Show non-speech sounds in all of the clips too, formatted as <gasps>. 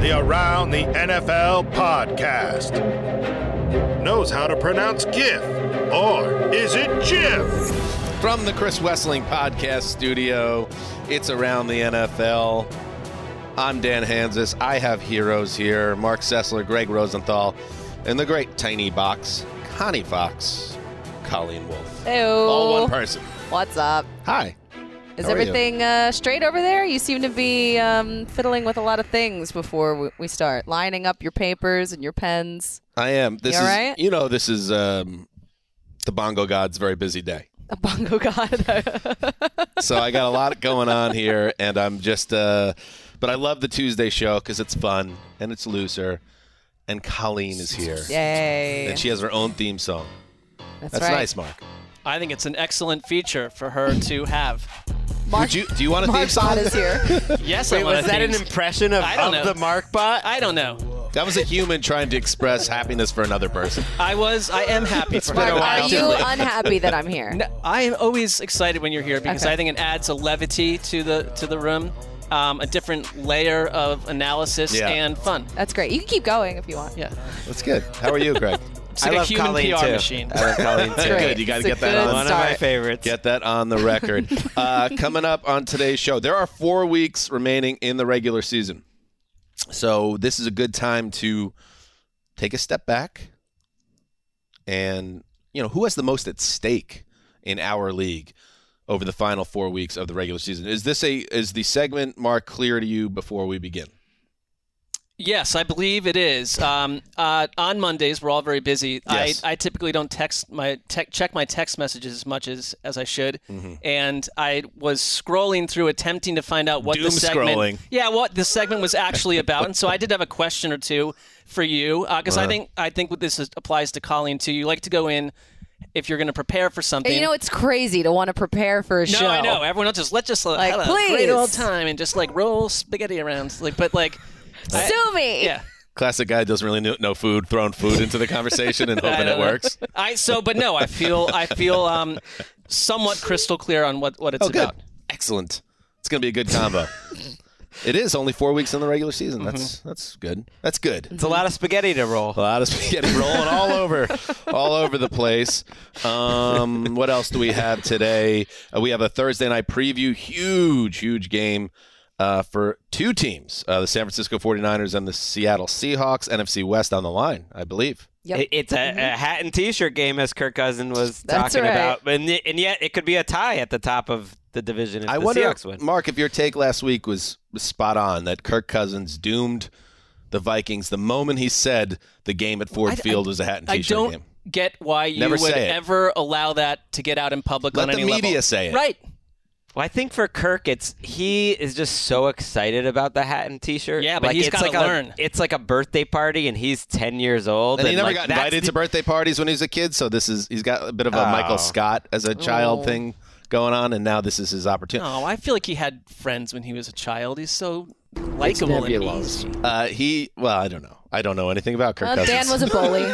The Around the NFL podcast. Knows how to pronounce GIF, or is it GIF? From the Chris Wesseling Podcast Studio, it's Around the NFL. I'm Dan Hanzus. I have heroes here Mark Sessler, Greg Rosenthal, and the great tiny box, Connie Fox, Colleen Wolfe. Ew. All one person. What's up? Hi. Is How everything uh, straight over there? You seem to be um, fiddling with a lot of things before we, we start, lining up your papers and your pens. I am. This You is, all right? you know, this is um, the Bongo God's very busy day. A bongo god. <laughs> So I got a lot going on here, and I'm just, uh, but I love the Tuesday show because it's fun and it's looser. And Colleen is here. Yay. And she has her own theme song. That's, That's right. nice, Mark. I think it's an excellent feature for her to have. Would you, do you want a theme Mark song? Bot is here. <laughs> Yes, Wait, I want was a that an impression of, I don't of know. the Mark bot? I don't know. That was a human trying to express happiness for another person. I was. I am happy for Mark, her. are you unhappy that I'm here? No, I am always excited when you're here because Okay. I think it adds a levity to the to the room, um, a different layer of analysis Yeah. and fun. That's great. You can keep going if you want. Yeah, That's good. How are you, Greg? <laughs> it's I like a love human Colleen PR too. machine. I love Colleen <laughs> too. Good. You got to get that on. One of my favorites. Get that on the record. <laughs> uh, coming up on today's show, there are four weeks remaining in the regular season. So this is a good time to take a step back and, you know, who has the most at stake in our league over the final four weeks of the regular season? Is this a is the segment mark clear to you before we begin? Yes, I believe it is. Um, uh, on Mondays, we're all very busy. Yes. I, I typically don't text my te- check my text messages as much as, as I should, Mm-hmm. and I was scrolling through, attempting to find out what Doom the segment, scrolling. yeah, what the segment was actually about. and so I did have a question or two for you because Uh-huh. I think I think what this is, applies to Colleen too. You like to go in if you're going to prepare for something. And you know, it's crazy to want to prepare for a no, show. No, I know. Everyone else just let's just uh, Like, have a great old time and just like roll spaghetti around. Like, but like, I- Sue me. yeah. Classic guy doesn't really know, know food, throwing food into the conversation and <laughs> hoping it works. I so, but no, I feel I feel um somewhat crystal clear on what what it's Oh, good. about. Excellent. It's going to be a good combo. it is only four weeks in the regular season. Mm-hmm. That's that's good. That's good. It's a lot of spaghetti to roll. A lot of spaghetti rolling all over, all over the place. Um, what else do we have today? Uh, we have a Thursday night preview. Huge, huge game uh, for two teams: uh, the San Francisco 49ers and the Seattle Seahawks. NFC West on the line, I believe. Yep. It- it's a, a hat and T-shirt game, as Kirk Cousin was That's talking right. about, and, and yet it could be a tie at the top of the division if I the wonder, Seahawks win. Mark, if your take last week was, was spot on that Kirk Cousins doomed the Vikings the moment he said the game at Ford I- Field was a hat and t shirt game. I don't get why you Never would ever allow that to get out in public Let on the media level. say it. Right. Well, I think for Kirk, it's he is just so excited about the hat and T-shirt. Yeah, but like, he's it's gotta like learn. A, it's like a birthday party, and he's ten years old, And he never like, got invited the- to birthday parties when he was a kid, so this is he's got a bit of a Oh. Michael Scott as a child Oh. thing going on, and now this is his opportunity. Oh, I feel like he had friends when he was a child. He's so likable and easy. Uh, he well, I don't know. I don't know anything about Kirk Well, Cousins. Dan was a bully.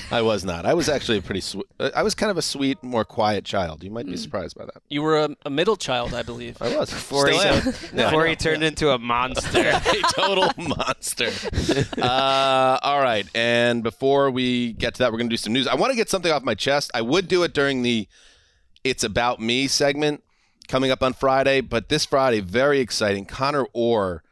<laughs> I was not. I was actually a pretty sweet. I was kind of a sweet, more quiet child. You Hmm. might be surprised by that. You were a, a middle child, I believe. I was. Before Still <laughs> he, am. Yeah, I before he turned into a monster. <laughs> a total monster. Uh, all right, and before we get to that, we're going to do some news. I want to get something off my chest. I would do it during the "It's About Me" segment coming up on Friday, but this Friday, very exciting. Connor Orr,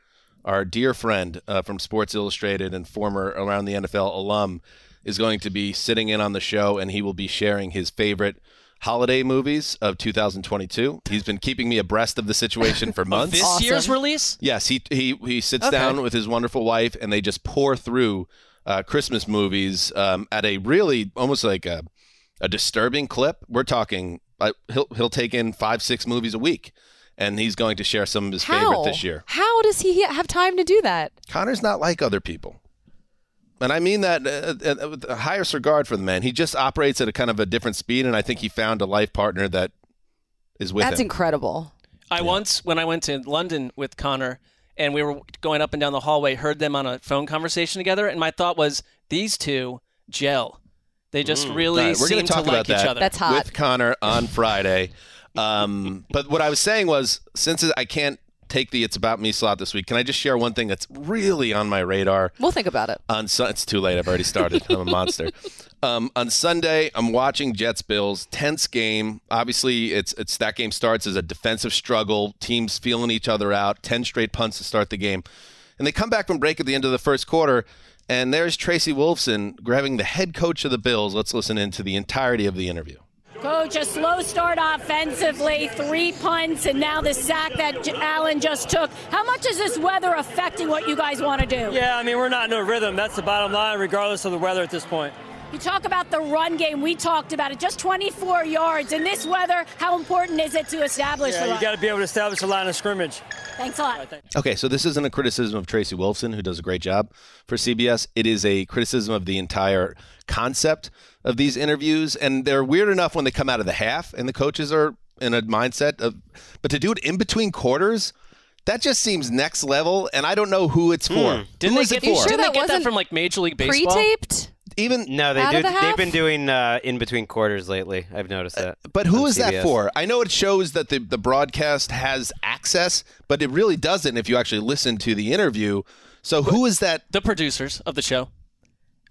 our dear friend uh, from Sports Illustrated and former around the NFL alum, is going to be sitting in on the show, and he will be sharing his favorite. Holiday movies of 2022. He's been keeping me abreast of the situation for <laughs> months. This year's release? Yes, he he he sits Okay. down with his wonderful wife, and they just pour through uh, Christmas movies um, at a really almost like a a disturbing clip. We're talking uh, he'll he'll take in five six movies a week, and he's going to share some of his How? favorite this year. How does he have time to do that? Connor's not like other people. And I mean that uh, uh, with the highest regard for the man. He just operates at a kind of a different speed, and I think he found a life partner that is with That's him. incredible. I once, when I went to London with Connor and we were going up and down the hallway, heard them on a phone conversation together, and my thought was, these two gel. They just really All right, we're seem to talk to like that each other. That's hot. with Connor on Friday. Um, but what I was saying was, since I can't take the "It's About Me" slot this week, can I just share one thing that's really on my radar? We'll think about it. On Sun- it's too late. I've already started. I'm a monster. <laughs> Um, on Sunday, I'm watching Jets Bills tense game. Obviously, it's it's that game starts as a defensive struggle. Teams feeling each other out. Ten straight punts to start the game, and they come back from break at the end of the first quarter. And there's Tracy Wolfson grabbing the head coach of the Bills. Let's listen into the entirety of the interview. Coach, a slow start offensively, three punts, and now the sack that J- Allen just took. How much is this weather affecting what you guys want to do? Yeah, I mean, we're not in a rhythm. That's the bottom line, regardless of the weather at this point. You talk about the run game. We talked about it. Just 24 yards. In this weather, how important is it to establish the Yeah, run? you got to be able to establish a line of scrimmage. Thanks a lot. Okay, so this isn't a criticism of Tracy Wolfson, who does a great job for CBS. It is a criticism of the entire concept of these interviews, and they're weird enough when they come out of the half, and the coaches are in a mindset of. But to do it in between quarters, that just seems next level, and I don't know who it's for. Hmm. Didn't who they get, it for? didn't they that get that from like Major League Baseball? Pre-taped? Even no, they Out do. of the They've been doing uh, in between quarters lately. I've noticed that. But who on is that CBS. for? I know it shows that the, the broadcast has access, but it really doesn't if you actually listen to the interview. So who is that? The producers of the show.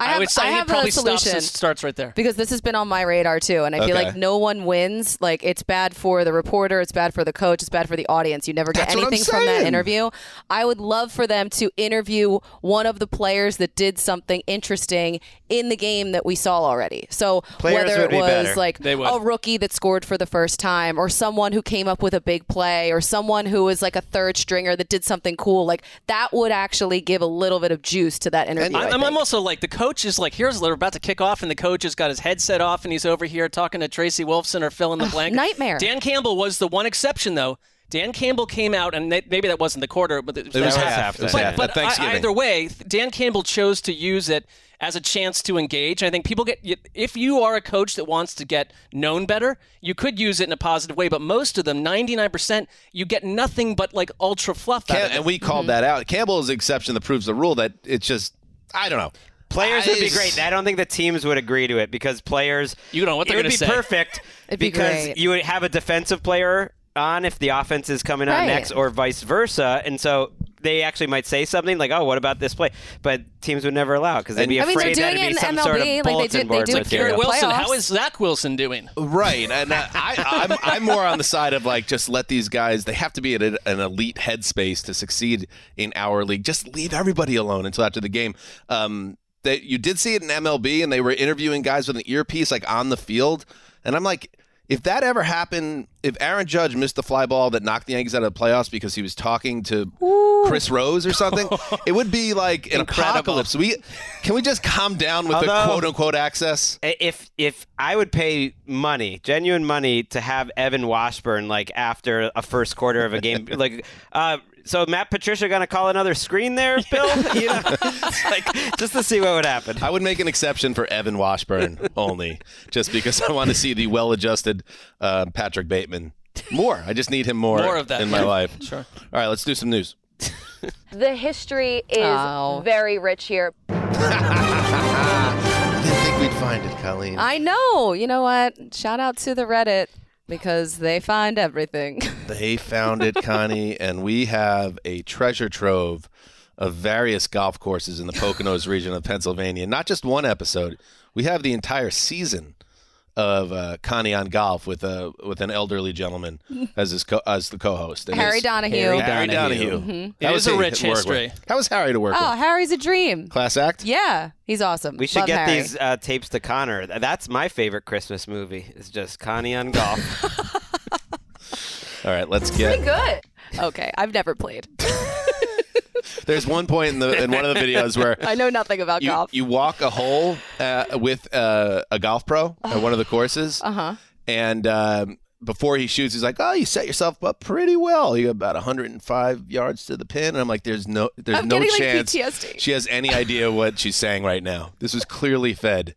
I have, would say I he have probably a solution. and starts right there. because this has been on my radar too and i feel like no one wins. Like it's bad for the reporter it's bad for the coach it's bad for the audience. You never get That's anything from that interview. I would love for them to interview one of the players that did something interesting in the game that we saw already. So Players whether it was better. like a rookie that scored for the first time or someone who came up with a big play or someone who was like a third stringer that did something cool like that would actually give a little bit of juice to that interview I I'm, I'm also like the coach is like here's they're about to kick off and the coach has got his headset off and he's over here talking to Tracy Wolfson or fill in the blank. nightmare. Dan Campbell was the one exception though. Dan Campbell came out and they, maybe that wasn't the quarter, but it was, It was that half. It was but, half. but Thanksgiving. I- either way, Dan Campbell chose to use it as a chance to engage. I think people get if you are a coach that wants to get known better, you could use it in a positive way. But most of them, 99%, you get nothing but like ultra fluff out Cam- of it. and we called mm-hmm. that out. Campbell is the exception that proves the rule that it's just I don't know. Players I- would be great. I don't think the teams would agree to it because players. You don't know what they're It would gonna be say. perfect It'd be because great. you would have a defensive player on if the offense is coming on Right. next, or vice versa, and so they actually might say something like, "Oh, what about this play?" But teams would never allow it because they'd be I mean, afraid doing that'd be in some MLB, sort of like they bulletin do- they board do it material. Garrett Wilson, how is Zach Wilson doing? Right, and uh, I, I'm I'm more on the side of like just let these guys. They have to be at an elite headspace to succeed in our league. Just leave everybody alone until after the game. Um, that you did see it in MLB, and they were interviewing guys with an earpiece like on the field, and I'm like. if that ever happened, if Aaron Judge missed the fly ball that knocked the Yankees out of the playoffs because he was talking to Chris Rose or something, <laughs> it would be like an Incredible. apocalypse. We can we just calm down with the quote unquote access? If if I would pay money, genuine money, to have Evan Washburn like after a first quarter of a game, <laughs> like, uh, so Matt Patricia gonna call another screen there, <laughs> Bill? you know, like just to see what would happen. I would make an exception for Evan Washburn only, just because I want to see the well-adjusted uh, Patrick Bateman more. I just need him more, More of that, in my life. Sure. All right, let's do some news. The history is Oh. very rich here. <laughs> I didn't think we'd find it, Colleen. I know. You know what? Shout out to the Reddit because they find everything. <laughs> They found it, Connie, and we have a treasure trove of various golf courses in the Poconos region of Pennsylvania. Not just one episode. We have the entire season of uh, Connie on golf with a with an elderly gentleman <laughs> as his co- as the co-host. And Harry Donahue. Harry Harry Donahue. Donahue. It How is was a he rich to work history. with? How was Harry to work Oh, with? Harry's a dream. Class act. Yeah, he's awesome. We should Love get Harry. these uh, tapes to Connor. Th- That's my favorite Christmas movie. It's just Connie on golf. <laughs> All right, let's get. Good. Okay, I've never played. <laughs> There's one point in the in one of the videos where <laughs> I know nothing about you, golf. you walk a hole uh, with uh, a golf pro at one of the courses, <sighs> Uh huh. and um, before he shoots, he's like, "Oh, you set yourself up pretty well. You got about 105 yards to the pin." And I'm like, "There's no, there's I'm no getting, like, chance PTSD. she has any idea what she's saying right now. This was clearly fed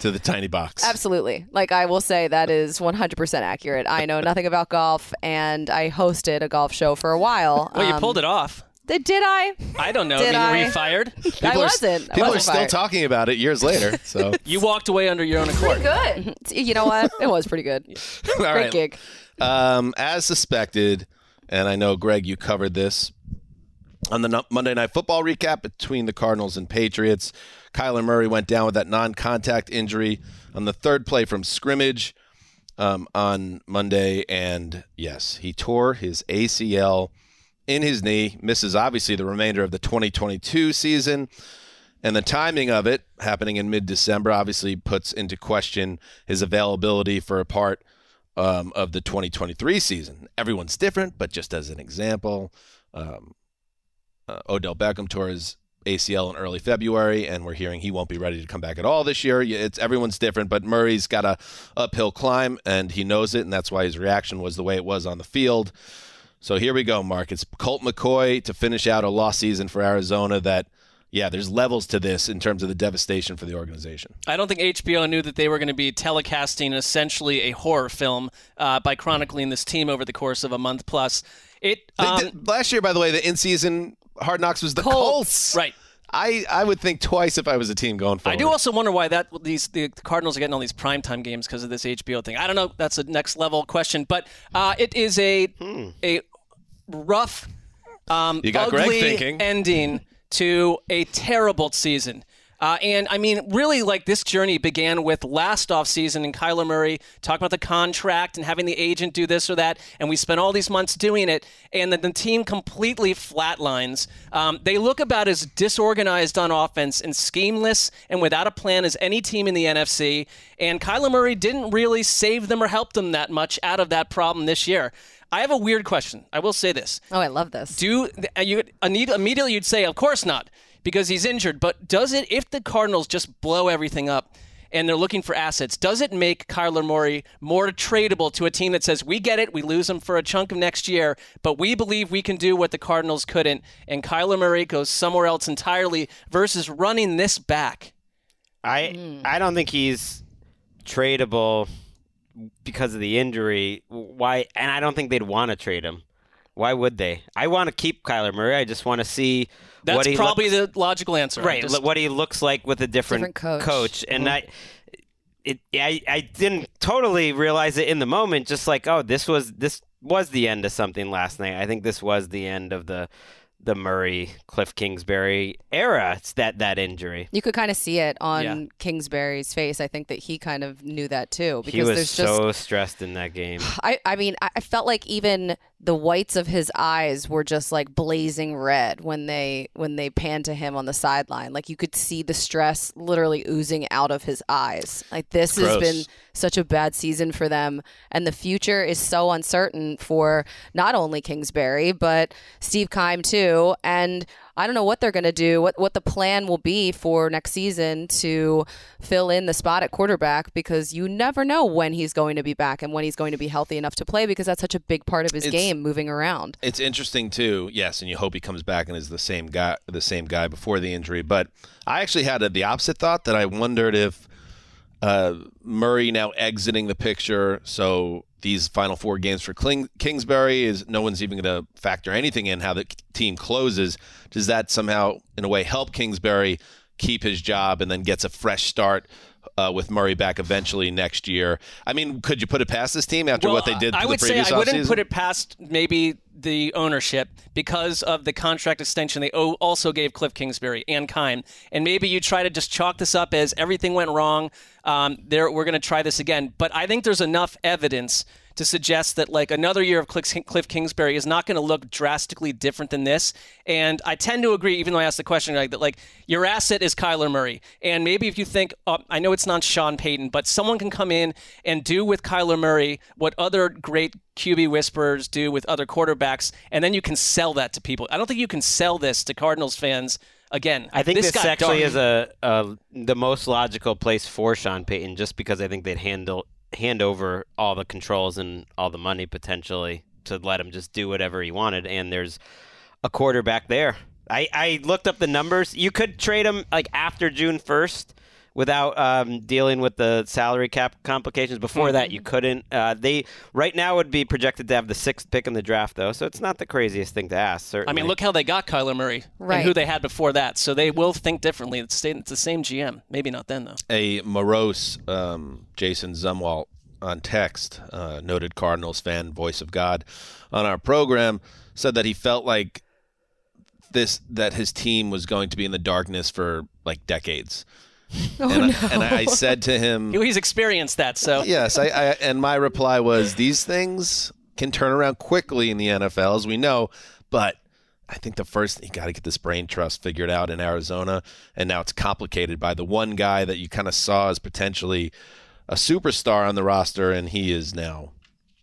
to the tiny box." Absolutely. Like I will say that is 100% accurate. I know nothing about golf and I hosted a golf show for a while. Well, you Um, pulled it off. Did, did I? I don't know. Did I mean, were I? you fired? <laughs> I People are- wasn't. I People are wasn't still fired. talking about it years later. <laughs> So, You walked away under your own accord. Good. You know what? It was pretty good. <laughs> all Great right. gig. Um, as suspected, and I know Greg, you covered this on the no- Monday Night Football recap between the Cardinals and Patriots. Kyler Murray went down with that non-contact injury on the third play from scrimmage um, on Monday, and yes, he tore his ACL in his knee. Misses obviously the remainder of the 2022 season. And the timing of it happening in mid December obviously puts into question his availability for a part um, of the 2023 season. Everyone's different, but just as an example, um, uh, Odell Beckham tore his ACL in early February, and we're hearing he won't be ready to come back at all this year. It's everyone's different, but Murray's got a uphill climb, and he knows it, and that's why his reaction was the way it was on the field. So here we go, Mark. It's Colt McCoy to finish out a lost season for Arizona. That, yeah, there's levels to this in terms of the devastation for the organization. I don't think HBO knew that they were going to be telecasting essentially a horror film uh, by chronicling this team over the course of a month plus. It um, did- last year, by the way, the in-season Hard Knocks was the Colts. Colts. right. I, I would think twice if I was a team going forward. I do also wonder why that these the Cardinals are getting all these primetime games because of this HBO thing. I don't know. That's a next level question, but uh, it is a a rough, um, You got Greg ugly thinking. ending to a terrible season. Uh, and I mean, really, like this journey began with last offseason and Kyler Murray talking about the contract and having the agent do this or that. And we spent all these months doing it. And then the team completely flatlines. Um, they look about as disorganized on offense and schemeless and without a plan as any team in the NFC. And Kyler Murray didn't really save them or help them that much out of that problem this year. I have a weird question. I will say this. Oh, I love this. Do uh, you immediately you'd say, of course not, because he's injured. But does it, if the Cardinals just blow everything up and they're looking for assets, does it make Kyler Murray more tradable to a team that says, we get it, we lose him for a chunk of next year, but we believe we can do what the Cardinals couldn't, and Kyler Murray goes somewhere else entirely versus running this back? I hmm. I don't think he's tradable because of the injury. Why? And I don't think they'd want to trade him. Why would they? I want to keep Kyler Murray. I just want to see That's what he probably looks, the logical answer. Right. just- what he looks like with a different, Different coach. And mm-hmm. I, it, I, I didn't totally realize it in the moment. Just like, oh, this was this was the end of something last night. I think this was the end of the the Murray Cliff Kingsbury era. It's that that injury. You could kind of see it on Yeah. Kingsbury's face. I think that he kind of knew that too. Because He was there's just so stressed in that game. <sighs> I, I mean, I I felt like even the whites of his eyes were just like blazing red when they when they panned to him on the sideline. Like you could see the stress literally oozing out of his eyes. Like this has been such a bad season for them and the future is so uncertain for not only Kingsbury but Steve Keim too and I don't know what they're going to do, what what the plan will be for next season to fill in the spot at quarterback because you never know when he's going to be back and when he's going to be healthy enough to play because that's such a big part of his It's- game moving around. It's interesting too. Yes, and you hope he comes back and is the same guy, the same guy before the injury. But I actually had the opposite thought that I wondered if uh, Murray now exiting the picture. So these final four games for Kling- Kingsbury is no one's even going to factor anything in how the team closes. Does that somehow, in a way, help Kingsbury keep his job and then gets a fresh start? Uh, with Murray back eventually next year, I mean, could you put it past this team after Well, what they did? I the would say I wouldn't offseason? put it past maybe the ownership because of the contract extension they also gave Cliff Kingsbury and Keim. And maybe you try to just chalk this up as everything went wrong. Um, there, we're going to try this again. But I think there's enough evidence to suggest that like another year of Cliff Kingsbury is not going to look drastically different than this. And I tend to agree, even though I asked the question like that, like your asset is Kyler Murray, and maybe if you think, uh, I know it's not Sean Payton, but someone can come in and do with Kyler Murray what other great QB whisperers do with other quarterbacks, and then you can sell that to people. I don't think you can sell this to Cardinals fans. Again, I think this, got actually dark. is a, a the most logical place for Sean Payton, just because I think they'd handle hand over all the controls and all the money potentially to let him just do whatever he wanted. And there's a quarterback there. I, I looked up the numbers. You could trade him like after June first without um, dealing with the salary cap complications. Before that, you couldn't. Uh, they right now would be projected to have the sixth pick in the draft, though, so it's not the craziest thing to ask. I mean, look how they got Kyler Murray Right. and who they had before that. So they will think differently. It's, it's the same GM. Maybe not then though. a morose um, Jason Zumwalt on text, uh, noted Cardinals fan, voice of God, on our program, said that he felt like this that his team was going to be in the darkness for like decades. <laughs> Oh and, no. I, and I said to him, He's experienced that. So yes, I, I and my reply was these things can turn around quickly in the NFL, as we know, but I think the first you got to get this brain trust figured out in Arizona, and now it's complicated by the one guy that you kind of saw as potentially a superstar on the roster, and he is now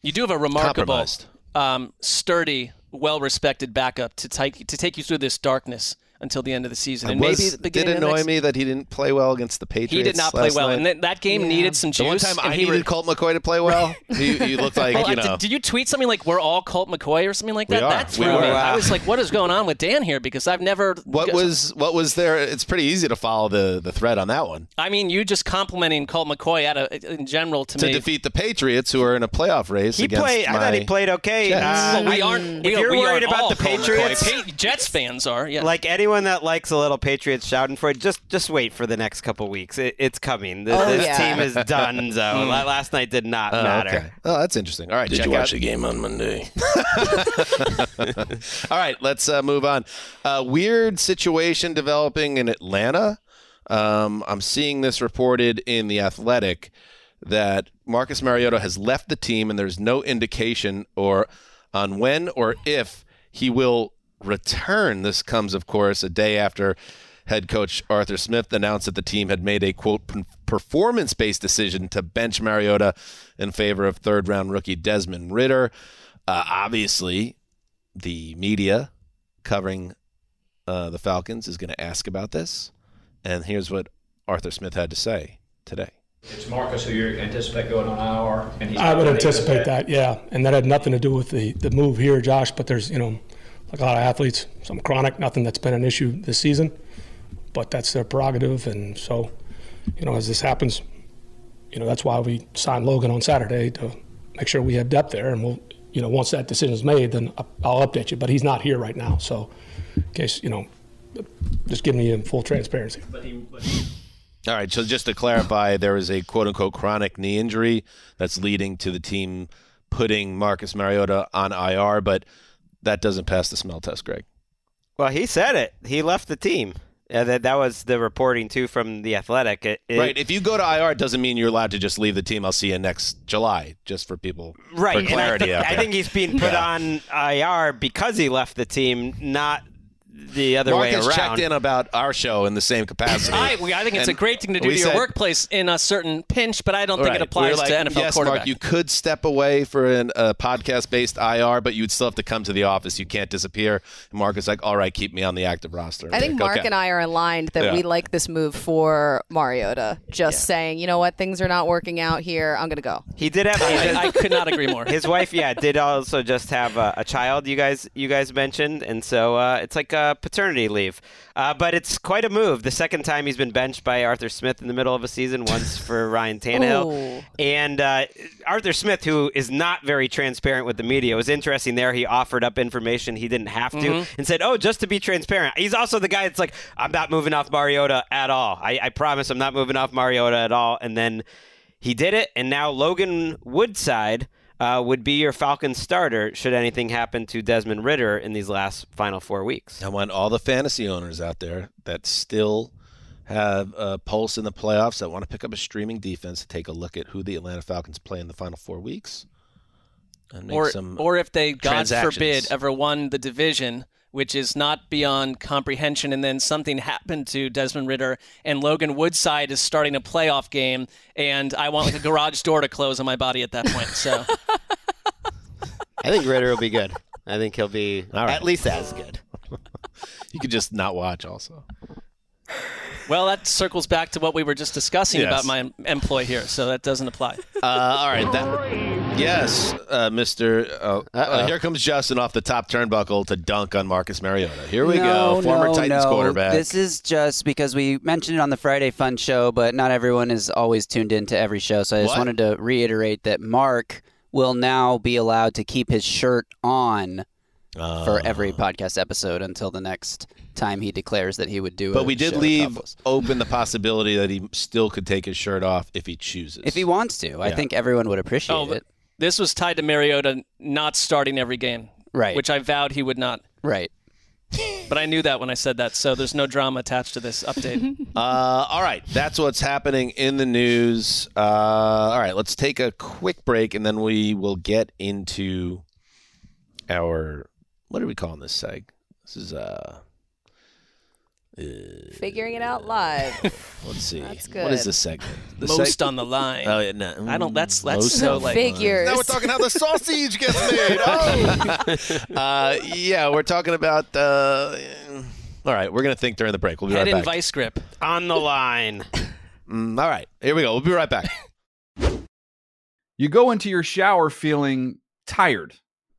You do have a remarkable, um, sturdy, well-respected backup to take to take you through this darkness until the end of the season. And Was- maybe the did beginning it of the annoy next- me that he didn't play well against the Patriots. He did not play well, night? and that, that game Yeah. needed some juice. the one time and I he needed re- Colt McCoy to play well, <laughs> he, he looked like Well, you uh, know. did, did you tweet something like "We're all Colt McCoy" or something like We that? are. That We threw are. me. Wow. I was like, "What is going on with Dan here?" Because I've never. what was what was there? It's pretty easy to follow the the thread on that one. I mean, you just complimenting Colt McCoy out of in general to, to me. defeat the Patriots, who are in a playoff race he against played. I thought he played okay. Uh, well, we aren't. If we, you're we worried about the Patriots, Jets fans are. Yeah. like anyone that likes a little Patriots shouting for it, just just wait for the next couple weeks. It, it's coming. This, Oh, this yeah. team is done. <laughs> So La- last night did not Oh, matter. okay. Oh, that's interesting. All right, Did check you watch out. the game on Monday? <laughs> All right, let's uh, move on. Uh, weird situation developing in Atlanta. Um, I'm seeing this reported in the Athletic that Marcus Mariota has left the team, and there's no indication or on when or if he will return. This comes, of course, a day after head coach Arthur Smith announced that the team had made a quote performance based decision to bench Mariota in favor of third round rookie Desmond Ridder. Uh, obviously, the media covering uh, the Falcons is going to ask about this. And here's what Arthur Smith had to say today. It's Marcus who you anticipate going on IR, and he's I would anticipate that, yeah. And that had nothing to do with the, the move here, Josh, but there's, you know, like a lot of athletes, some chronic, nothing that's been an issue this season, but that's their prerogative. And so, you know, as this happens, you know, that's why we signed Logan on Saturday to make sure we have depth there. And we'll, you know, once that decision is made, then I- I'll update you. But he's not here right now. So, in case, you know, just giving you full transparency. But he, but he All right, so just to clarify, there is a quote unquote chronic knee injury that's leading to the team putting Marcus Mariota on IR, but that doesn't pass the smell test, Greg. Well, he said it. He left the team. Yeah, that that was the reporting too from the Athletic. It, it- right. If you go to IR, it doesn't mean you're allowed to just leave the team. I'll see you next July, just for people. Right. For I, clarity. thi- out I think he's being put Yeah. on IR because he left the team, not the other way Marcus around. checked in about our show in the same capacity. I, I think it's And a great thing to do we to your said- workplace in a certain pinch, but I don't think Right. it applies We like, to NFL yes, quarterback. Mark, you could step away for an, a podcast-based IR, but you'd still have to come to the office. You can't disappear. And Mark is like, all right, keep me on the active roster. I think Like, Mark okay. and I are aligned that Yeah. we like this move for Mariota. Just saying, you know what, things are not working out here. I'm gonna go. He did have. I, I could not agree more. His wife, yeah, did also just have a, a child. You guys, you guys mentioned, and so uh, it's like a paternity leave. Uh, but it's quite a move. The second time he's been benched by Arthur Smith in the middle of a season, once for <laughs> Ryan Tannehill, Ooh. and uh, Arthur Smith, who is not very transparent with the media, it was interesting. There, he offered up information he didn't have to, Mhm. and said, "Oh, just to be transparent." He's also the guy that's like, "I'm not moving off Mariota at all. I, I promise, I'm not moving off Mariota at all." And then he did it, and now Logan Woodside uh, would be your Falcons starter should anything happen to Desmond Ridder in these last final four weeks. I want all the fantasy owners out there that still have a pulse in the playoffs that want to pick up a streaming defense to take a look at who the Atlanta Falcons play in the final four weeks. And make or, some or if they, God forbid, ever won the division, which is not beyond comprehension, and then something happened to Desmond Ridder, and Logan Woodside is starting a playoff game, and I want like a garage door to close on my body at that point. So <laughs> I think Ridder will be good. I think he'll be at least as good. <laughs> you could just not watch also. Well, that circles back to what we were just discussing Yes. about my employee here, so that doesn't apply. Uh, all right. That, yes, uh, Mr. Uh, uh, here comes Justin off the top turnbuckle to dunk on Marcus Mariota. Here we no, go. Former no, Titans no. quarterback. This is just because we mentioned it on the Friday Fun show, but not everyone is always tuned into every show. So I just What? wanted to reiterate that Mark will now be allowed to keep his shirt on for every podcast episode until the next time he declares that he would do. It. But a we did leave open the possibility that he still could take his shirt off if he chooses. if he wants to. I think everyone would appreciate Oh, it. this was tied to Mariota not starting every game, Right. Which I vowed he would not. Right. But I knew that when I said that, so there's no drama attached to this update. <laughs> Uh, all right, that's what's happening in the news. Uh, all right, let's take a quick break and then we will get into our what are we calling this seg? This is uh, uh Figuring it out live. <laughs> let's see. That's What is good. this segment? The Most seg- on the line. Oh, yeah, no. I don't. That's that's Most so on the like Figures. Now we're talking how the sausage gets made. <laughs> Oh, uh, yeah, we're talking about. Uh, all right, we're gonna think during the break. We'll be head right in back. vice grip. On the line. Mm, all right, here we go. We'll be right back. You go into your shower feeling tired,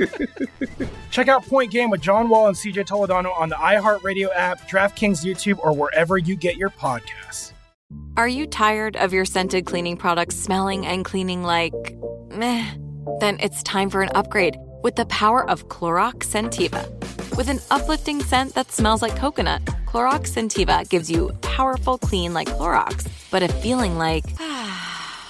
<laughs> Check out Point Game with John Wall and CJ Toledano on the iHeartRadio app, DraftKings YouTube, or wherever you get your podcasts. Are you tired of your scented cleaning products smelling and cleaning like meh? Then it's time for an upgrade with the power of Clorox Scentiva. With an uplifting scent that smells like coconut, Clorox Scentiva gives you powerful clean like Clorox, but a feeling like <sighs> ah,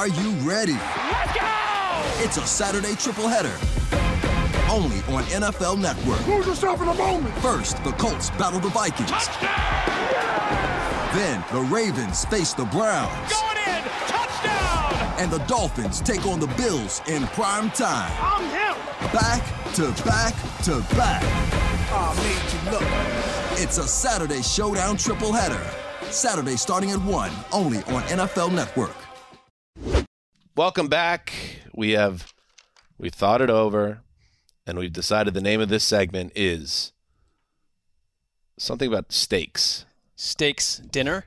Are you ready? Let's go! It's a Saturday triple header. Only on NFL Network. Lose yourself in a moment? First, the Colts battle the Vikings. Touchdown! Then, the Ravens face the Browns. Going in! Touchdown! And the Dolphins take on the Bills in prime time. I'm him! Back to back to back. I made you look. It's a Saturday showdown triple header. Saturday starting at 1, only on NFL Network. Welcome back. We have we thought it over and we've decided the name of this segment is something about steaks. Steaks dinner?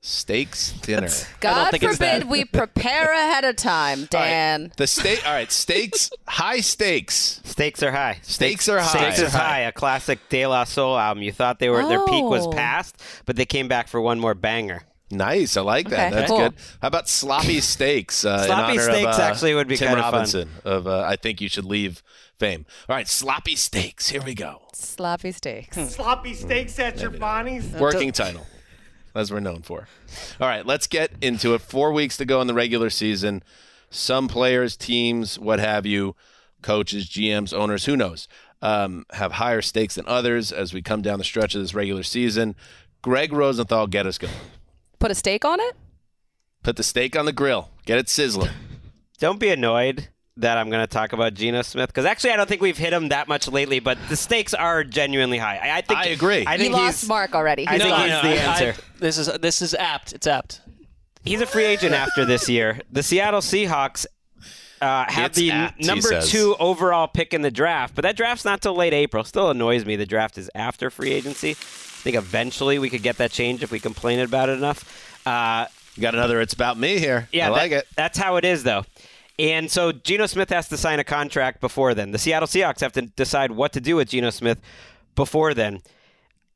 Steaks dinner. God think it's forbid that. we prepare ahead of time, Dan. The steak all right, steaks high stakes. Steaks are high. Steaks are high. Stakes is high. A classic De La Soul album. You thought they were their peak was Oh. past, but they came back for one more banger. Nice, I like that. Okay, That's cool. good. How about sloppy <laughs> steaks? Uh, in Sloppy honor steaks of, uh, actually would be Tim kinda fun. Robinson of uh, I think you should leave fame. All right, sloppy steaks. Here we go. Sloppy steaks. Sloppy steaks at Truffoni's. Working title, as we're known for. All right, let's get into it. Four weeks to go in the regular season. Some players, teams, what have you, coaches, GMs, owners, who knows, um, have higher stakes than others as we come down the stretch of this regular season. Greg Rosenthal, get us going. Put a steak on it? Put the steak on the grill. Get it sizzling. <laughs> Don't be annoyed that I'm going to talk about Geno Smith because actually I don't think we've hit him that much lately, but the stakes are genuinely high. I, I think I agree. I You think lost Mark already. I He's think gone. he's the I- I- answer. this is this is apt. It's apt. He's a free agent after this year. The Seattle Seahawks uh, have It's the apt, number two overall pick in the draft, but that draft's not till late April. Still annoys me. The draft is after free agency. I think eventually we could get that change if we complain about it enough. Uh, You got another It's About Me here. yeah, I like that- it. That's how it is, though. And so Geno Smith has to sign a contract before then. The Seattle Seahawks have to decide what to do with Geno Smith before then.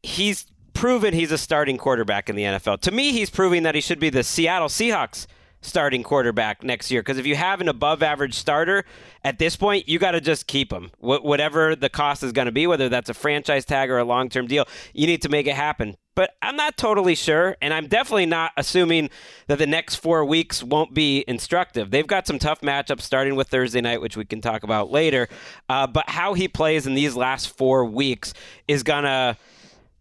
He's proven he's a starting quarterback in the NFL. To me, he's proving that he should be the Seattle Seahawks starting quarterback next year. Because if you have an above average starter at this point, you got to just keep him. Wh- whatever the cost is going to be, whether that's a franchise tag or a long term deal, you need to make it happen. But I'm not totally sure, and I'm definitely not assuming that the next four weeks won't be instructive. They've got some tough matchups starting with Thursday night, which we can talk about later. Uh, but how he plays in these last four weeks is going to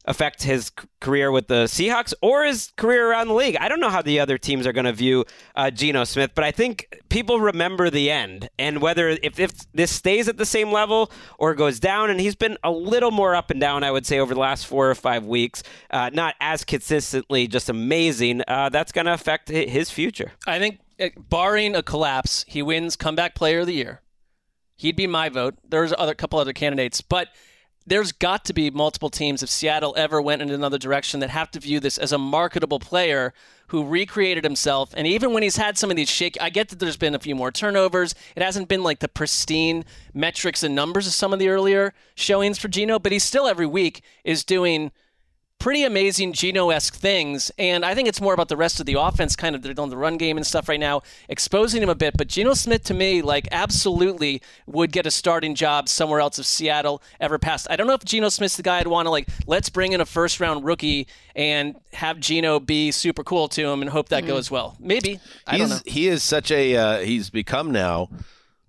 affect his career with the Seahawks or his career around the league. I don't know how the other teams are going to view uh, Geno Smith, but I think people remember the end and whether if, if this stays at the same level or goes down. And he's been a little more up and down, I would say, over the last four or five weeks. Uh, not as consistently, just amazing. Uh, that's going to affect his future. I think, uh, barring a collapse, he wins comeback player of the year. He'd be my vote. There's other couple other candidates, but there's got to be multiple teams if Seattle ever went in another direction that have to view this as a marketable player who recreated himself. And even when he's had some of these shake, I get that there's been a few more turnovers. It hasn't been like the pristine metrics and numbers of some of the earlier showings for Geno, but he still every week is doing pretty amazing Geno-esque things, and I think it's more about the rest of the offense, kind of they're doing the run game and stuff right now, exposing him a bit. But Geno Smith, to me, like absolutely would get a starting job somewhere else if Seattle ever passed. I don't know if Geno Smith's the guy I'd want to like. Let's bring in a first-round rookie and have Geno be super cool to him and hope that Mhm. goes well. Maybe I don't know. He is such a uh, he's become now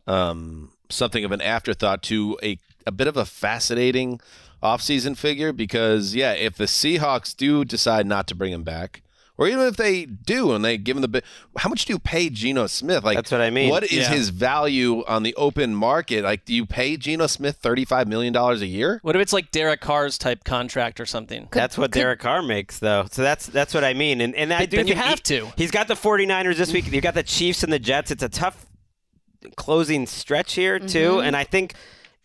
um, something of an afterthought to a a bit of a fascinating offseason figure because yeah, if the Seahawks do decide not to bring him back. Or even if they do and they give him the bit, how much do you pay Geno Smith? Like That's what I mean. What is Yeah. his value on the open market? Like, do you pay Geno Smith thirty five million dollars a year? What if it's like Derek Carr's type contract or something? That's what Derek Carr makes, though. So that's that's what I mean. And and I do but you have he- to. He's got the 49ers this week. You've got the Chiefs and the Jets. It's a tough closing stretch here too. Mhm. And I think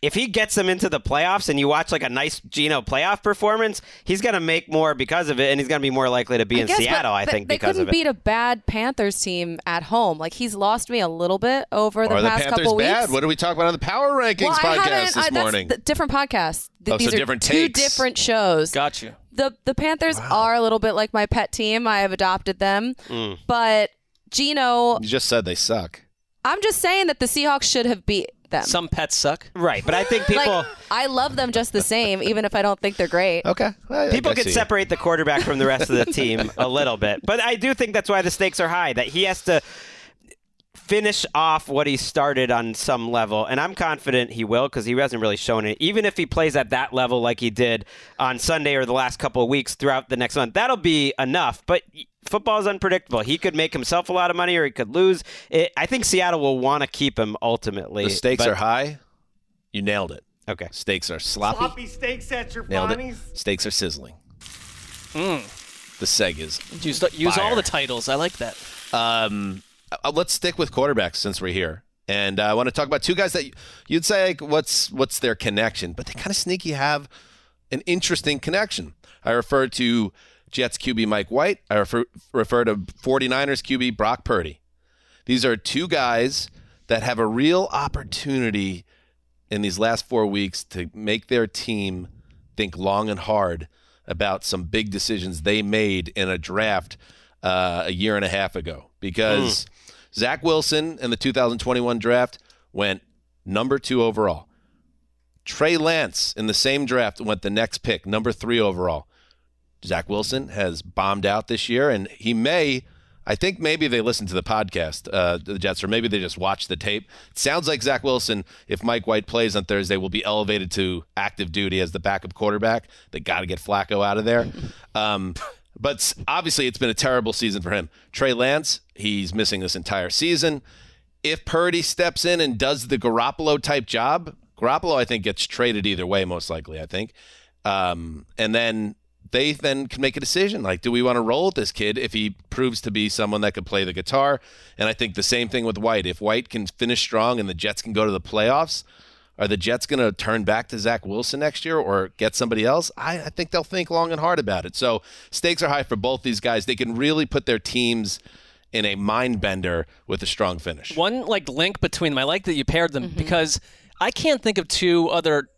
if he gets them into the playoffs and you watch like a nice Geno playoff performance, he's going to make more because of it, and he's going to be more likely to be I in guess, but- Seattle. I but think they because couldn't of it. beat a bad Panthers team at home. Like he's lost me a little bit over the Are the past Panthers couple bad? weeks. What are we talking about on the Power Rankings well, podcast haven't. this I, that's morning? the different podcasts. Th- Oh, so are different two takes. different shows. Got you. The the Panthers are a little bit like my pet team. I have adopted them, Mm. but Geno, You just said they suck. I'm just saying that the Seahawks should have beat them. Some pets suck. Right, but I think <laughs> people Like, I love them just the same, even if I don't think they're great. Okay. People can separate the quarterback from the rest of the team <laughs> a little bit, but I do think that's why the stakes are high. That he has to finish off what he started on some level, and I'm confident he will because he hasn't really shown it. Even if he plays at that level like he did on Sunday or the last couple of weeks throughout the next month, that'll be enough. But football is unpredictable. He could make himself a lot of money or he could lose. It, I think Seattle will want to keep him ultimately. The stakes but- are high. You nailed it. Okay. Stakes are sloppy. Sloppy steaks at your Nailed it. Bonnie's. Steaks are sizzling. Mm. The seg is. Use, the- use all the titles. I like that. Um, uh, let's stick with quarterbacks since we're here, and uh, I want to talk about two guys that you'd say like, what's what's their connection, but they kind of sneaky have an interesting connection. I refer to Jets QB Mike White. I refer refer to 49ers QB Brock Purdy. These are two guys that have a real opportunity in these last four weeks to make their team think long and hard about some big decisions they made in a draft uh, a year and a half ago. Because Zach Wilson in the 2021 draft went number two overall. Trey Lance in the same draft went the next pick, number three overall. Zach Wilson has bombed out this year, and he may. I think maybe they listened to the podcast, uh, the Jets, or maybe they just watched the tape. It sounds like Zach Wilson, if Mike White plays on Thursday, will be elevated to active duty as the backup quarterback. They got to get Flacco out of there. <laughs> Um, but obviously, it's been a terrible season for him. Trey Lance, he's missing this entire season. If Purdy steps in and does the Garoppolo type job, Garoppolo, I think, gets traded either way, most likely, I think. Um, and then they then can make a decision like, do we want to roll with this kid if he proves to be someone that could play the guitar? And I think the same thing with White. If White can finish strong and the Jets can go to the playoffs, are the Jets going to turn back to Zach Wilson next year or get somebody else? I, I think they'll think long and hard about it. So stakes are high for both these guys. They can really put their teams in a mind bender with a strong finish. One like link between them. I like that you paired them mm-hmm. because I can't think of two other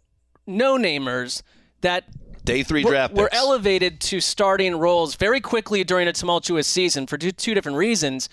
no namers that Day three were, draft were picks. elevated to starting roles very quickly during a tumultuous season for two, two different reasons.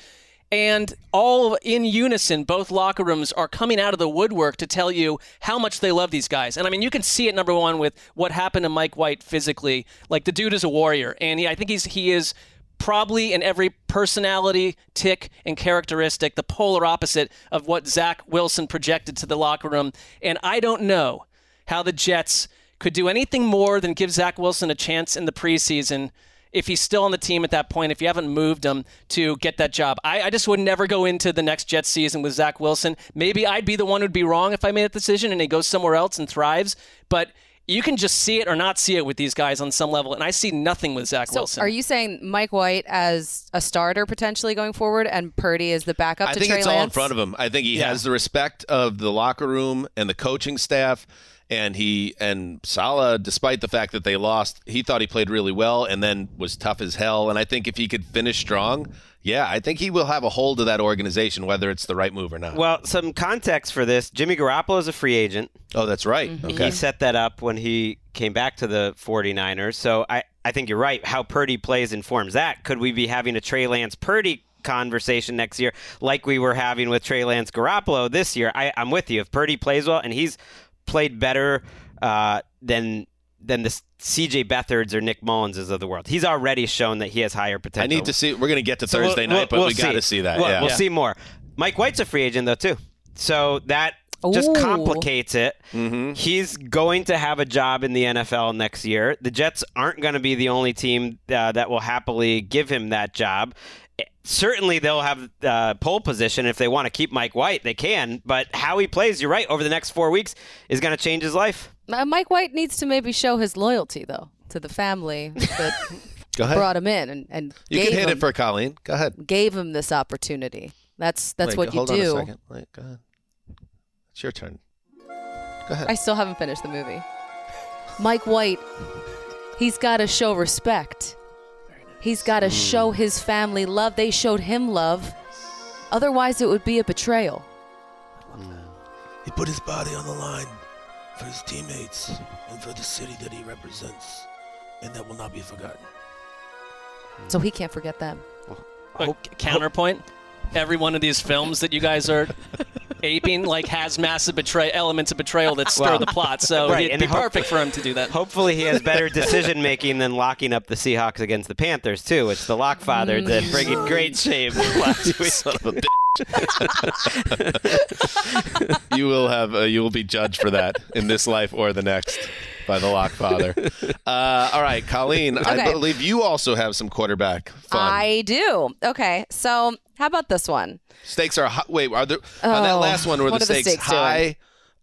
And all in unison, both locker rooms are coming out of the woodwork to tell you how much they love these guys. And I mean, you can see it number one with what happened to Mike White physically. Like the dude is a warrior, and he, I think he's he is probably in every personality, tick, and characteristic the polar opposite of what Zach Wilson projected to the locker room. And I don't know how the Jets could do anything more than give Zach Wilson a chance in the preseason if he's still on the team at that point, if you haven't moved him to get that job. I, I just would never go into the next Jets season with Zach Wilson. Maybe I'd be the one who'd be wrong if I made that decision and he goes somewhere else and thrives. But you can just see it or not see it with these guys on some level. And I see nothing with Zach So, Wilson. are you saying Mike White as a starter potentially going forward, and Purdy as the backup I to think Trey it's Lance? all in front of him. I think he has the respect of the locker room and the coaching staff. And he and Salah, despite the fact that they lost, he thought he played really well and then was tough as hell. And I think if he could finish strong, yeah, I think he will have a hold of that organization, whether it's the right move or not. Well, some context for this: Jimmy Garoppolo is a free agent. Oh, that's right. Mm-hmm. Okay. He set that up when he came back to the 49ers. So I, I think you're right. How Purdy plays informs that. Could we be having a Trey Lance Purdy conversation next year like we were having with Trey Lance Garoppolo this year? I, I'm with you. If Purdy plays well and he's played better uh, than than the C.J. Beathard's or Nick Mullens of the world, he's already shown that he has higher potential. I need to see. We're going to get to So we'll- Thursday we'll- night, but we'll we got to see that. We'll, yeah. we'll see more. Mike White's a free agent though too, so that just Ooh. complicates it. He's going to have a job in the NFL next year. The Jets aren't going to be the only team uh, that will happily give him that job. Certainly, they'll have uh, pole position if they want to keep Mike White. They can, but how he plays, you're right, over the next four weeks is going to change his life. Uh, Mike White needs to maybe show his loyalty though to the family that <laughs> Go ahead. brought him in and, and You gave can hit him, it for Colleen. Go ahead. gave him this opportunity. That's that's Wait, what you hold do. on a second. Wait, go ahead. It's your turn. Go ahead. I still haven't finished the movie. Mike White, he's got to show respect. He's got to hmm. show his family love. They showed him love. Otherwise, it would be a betrayal. He put his body on the line for his teammates and for the city that he represents, and that will not be forgotten. So he can't forget them. Look, counterpoint. Every one of these films that you guys are aping like has massive betray elements of betrayal that stir Well, the plot. So right, it'd and be hope- perfect for him to do that. Hopefully, he has better decision making than locking up the Seahawks against the Panthers too. It's the Lockfather that bring in great shame. last. <laughs> Son of a <laughs> you will have uh, you will be judged for that in this life or the next by the Lockfather. <laughs> Uh, all right, Colleen, I believe you also have some quarterback fun. I do. Okay, so how about this one? stakes are hi- wait. Are there on that Oh, last one? Were what the are the stakes, stakes high,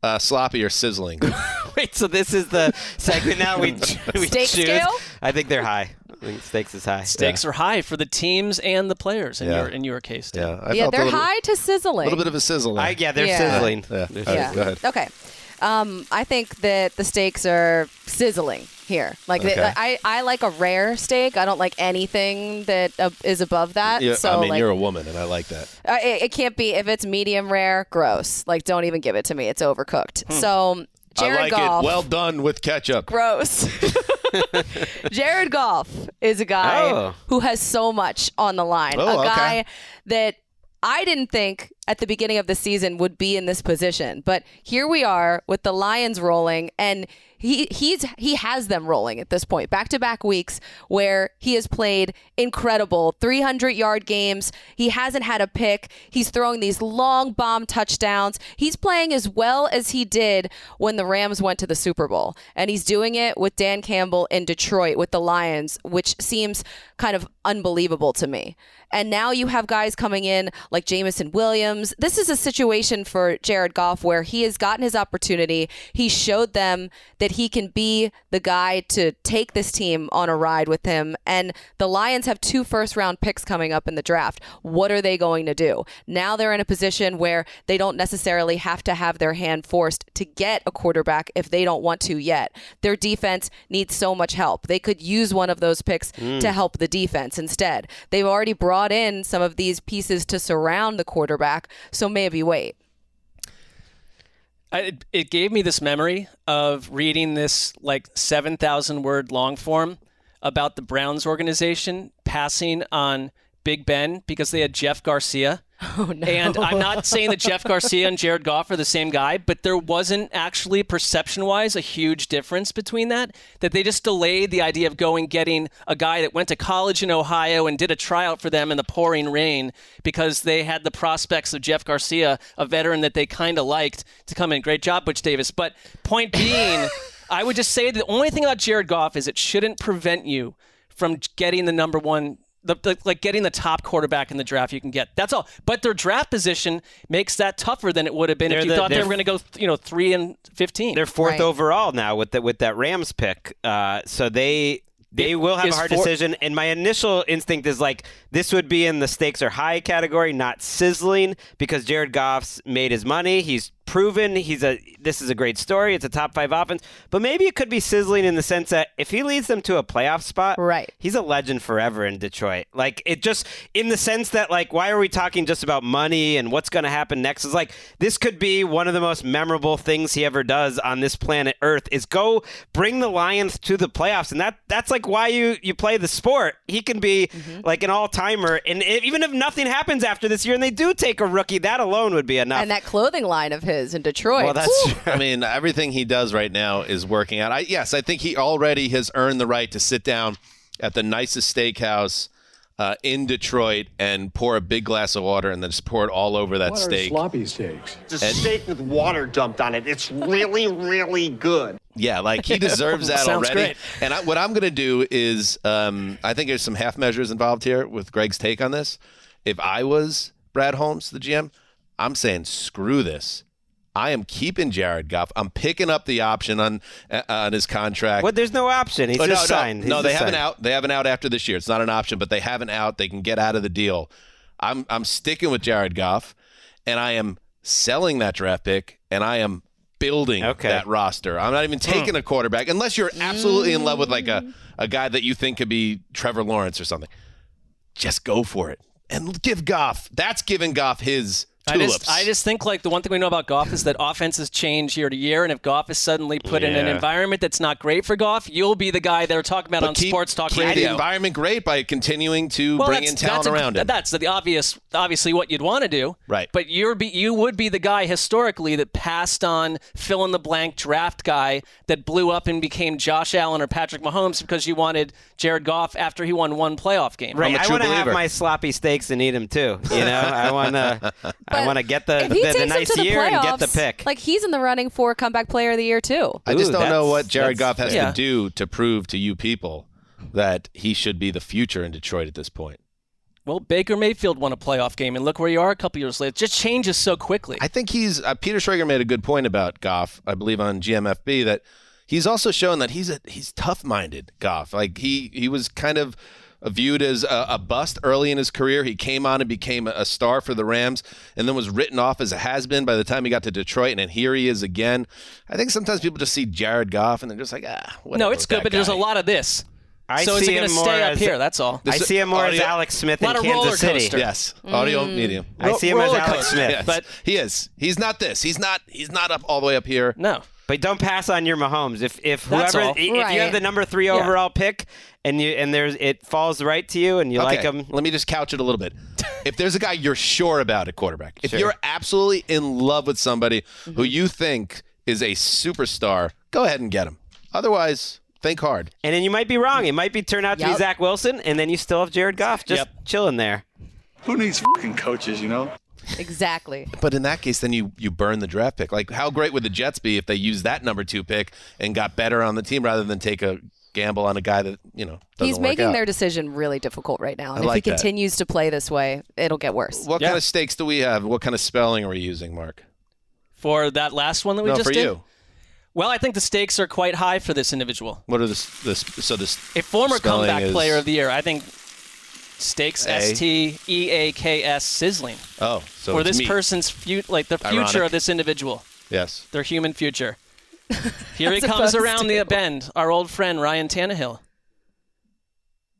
uh, sloppy, or sizzling? <laughs> Wait, so this is the segment now we, <laughs> we Stake choose? scale? I think they're high. I think stakes is high. Stakes are high for the teams and the players in Yeah. your in your case. Tim. Yeah, I yeah, they're little, high to sizzling. A little bit of a sizzling. I, yeah, they're Yeah. sizzling. Yeah. They're yeah. go ahead. Okay. Um, I think that the steaks are sizzling here. Like they- Okay. I, I like a rare steak. I don't like anything that uh, is above that. Yeah, so I mean, like, you're a woman, and I like that. uh, it, it can't be if it's medium rare. Gross. Like don't even give it to me. It's overcooked. So Jared Hmm. I like Goff. it. Well done with ketchup. Gross. <laughs> Jared Goff is a guy Oh. who has so much on the line. Oh, a okay. guy that I didn't think at the beginning of the season would be in this position. But here we are with the Lions rolling and he he's he has them rolling at this point. Back to back weeks where he has played incredible 300 yard games. He hasn't had a pick. He's throwing these long bomb touchdowns. He's playing as well as he did when the Rams went to the Super Bowl. And he's doing it with Dan Campbell in Detroit with the Lions, which seems kind of unbelievable to me. And now you have guys coming in like Jameson Williams. This is a situation for Jared Goff where he has gotten his opportunity. He showed them that he can be the guy to take this team on a ride with him. And the Lions have two first round picks coming up in the draft. What are they going to do? Now they're in a position where they don't necessarily have to have their hand forced to get a quarterback if they don't want to yet. Their defense needs so much help. They could use one of those picks Mm. to help the defense instead. They've already brought in some of these pieces to surround the quarterback, so maybe wait. It gave me this memory of reading this like 7,000 word long form about the Browns organization passing on Big Ben because they had Jeff Garcia. Oh, no. And I'm not saying that Jeff Garcia and Jared Goff are the same guy, but there wasn't actually perception wise a huge difference between that. That they just delayed the idea of going getting a guy that went to college in Ohio and did a tryout for them in the pouring rain because they had the prospects of Jeff Garcia, a veteran that they kind of liked, to come in. Great job, Butch Davis. But point being, I would just say the only thing about Jared Goff is it shouldn't prevent you from getting the number one the, the, like getting the top quarterback in the draft you can get. That's all. But their draft position makes that tougher than it would have been They're if you the- thought they were going to go, you know, three and fifteen. They're fourth Right. overall now with the, with that Rams pick. Uh, so they they will have a hard four- decision. And my initial instinct is like this would be in the stakes are high category, not sizzling, because Jared Goff's made his money. He's proven he's a this is a great story. It's a top five offense, but maybe it could be sizzling in the sense that if he leads them to a playoff spot, right? He's a legend forever in Detroit. Like it just in the sense that like why are we talking just about money and what's going to happen next? Is like this could be one of the most memorable things he ever does on this planet Earth is go bring the Lions to the playoffs, and that that's like why you you play the sport. He can be mm-hmm. like an all timer, and if, even if nothing happens after this year and they do take a rookie, that alone would be enough. And that clothing line of his in Detroit. Well, that's. I mean, everything he does right now is working out. I, yes, I think he already has earned the right to sit down at the nicest steakhouse uh, in Detroit and pour a big glass of water and then just pour it all over that What are steak. sloppy steaks? It's a steak with water dumped on it. It's really, really good. Yeah, like he deserves <laughs> that already. great. And I, what I'm going to do is, um, I think there's some half measures involved here with Greg's take on this. If I was Brad Holmes, the GM, I'm saying screw this. I am keeping Jared Goff. I'm picking up the option on uh, on his contract. Well, there's no option. He's Oh, just no, signed. No, no they just have an out. They have an out after this year. It's not an option, but they have an out. They can get out of the deal. I'm I'm sticking with Jared Goff, and I am selling that draft pick, and I am building Okay. that roster. I'm not even taking a quarterback unless you're absolutely in love with like a, a guy that you think could be Trevor Lawrence or something. Just go for it and give Goff. That's giving Goff his I just, I just think like the one thing we know about Goff is that offenses change year to year, and if Goff is suddenly put in an environment that's not great for Goff, you'll be the guy they're talking about But on keep- Sports Talk keep Radio. the environment great by continuing to Well, bring in talent that's a- around him. That's the obvious, obviously what you'd want to do. Right. But you're be, you would be the guy historically that passed on fill in the blank draft guy that blew up and became Josh Allen or Patrick Mahomes because you wanted Jared Goff after he won one playoff game. Right, I want to have my sloppy steaks and eat them too. You know, I want to, <laughs> I want to get the, the, the nice them the year and get the pick. Like he's in the running for comeback player of the year too. I just Ooh, don't know what Jared Goff has yeah. to do to prove to you people that he should be the future in Detroit at this point. Well, Baker Mayfield won a playoff game, and look where you are a couple years later. It just changes so quickly. I think he's uh, Peter Schrager made a good point about Goff, I believe on GMFB that he's also shown that he's a he's tough-minded Goff. Like he he was kind of viewed as a, a bust early in his career. He came on and became a, a star for the Rams and then was written off as a has-been by the time he got to Detroit and then here he is again. I think sometimes people just see Jared Goff and they're just like, ah, whatever no, it's good, that but there's a lot of this. I so is see it going to stay up here? That's all. I see him more as Alex Smith in Kansas roller City. Yes, audio medium. I see him as Alex coaster. Smith. Yes, But- he is. He's not this. He's not. He's not up all the way up here. No. But don't pass on your Mahomes. If if That's whoever all. if you have the number three Yeah. overall pick and you and there's it falls right to you and you like Okay, him. Let me just couch it a little bit. <laughs> if there's a guy you're sure about at quarterback, if Sure. you're absolutely in love with somebody Mm-hmm. who you think is a superstar, go ahead and get him. Otherwise, think hard. And then you might be wrong. It might be turn out to be Zach Wilson, and then you still have Jared Goff just Yep. chilling there. Who needs fucking coaches, you know? Exactly. But in that case, then you you burn the draft pick. Like, how great would the Jets be if they used that number two pick and got better on the team rather than take a gamble on a guy that you know doesn't He's work making out? their decision really difficult right now. I And like if he that. continues to play this way, it'll get worse. What kind of stakes do we have? What kind of spelling are we using, Mark? For that last one that we no, just for did? you. Well, I think the stakes are quite high for this individual. What are this? This so this A former comeback is- player of the year. I think stakes A. S T E A K S sizzling Oh, so for it's this me. person's future, like the future Ironic. of this individual, Yes. their human future. <laughs> Here he comes opposed around the bend, our old friend Ryan Tannehill.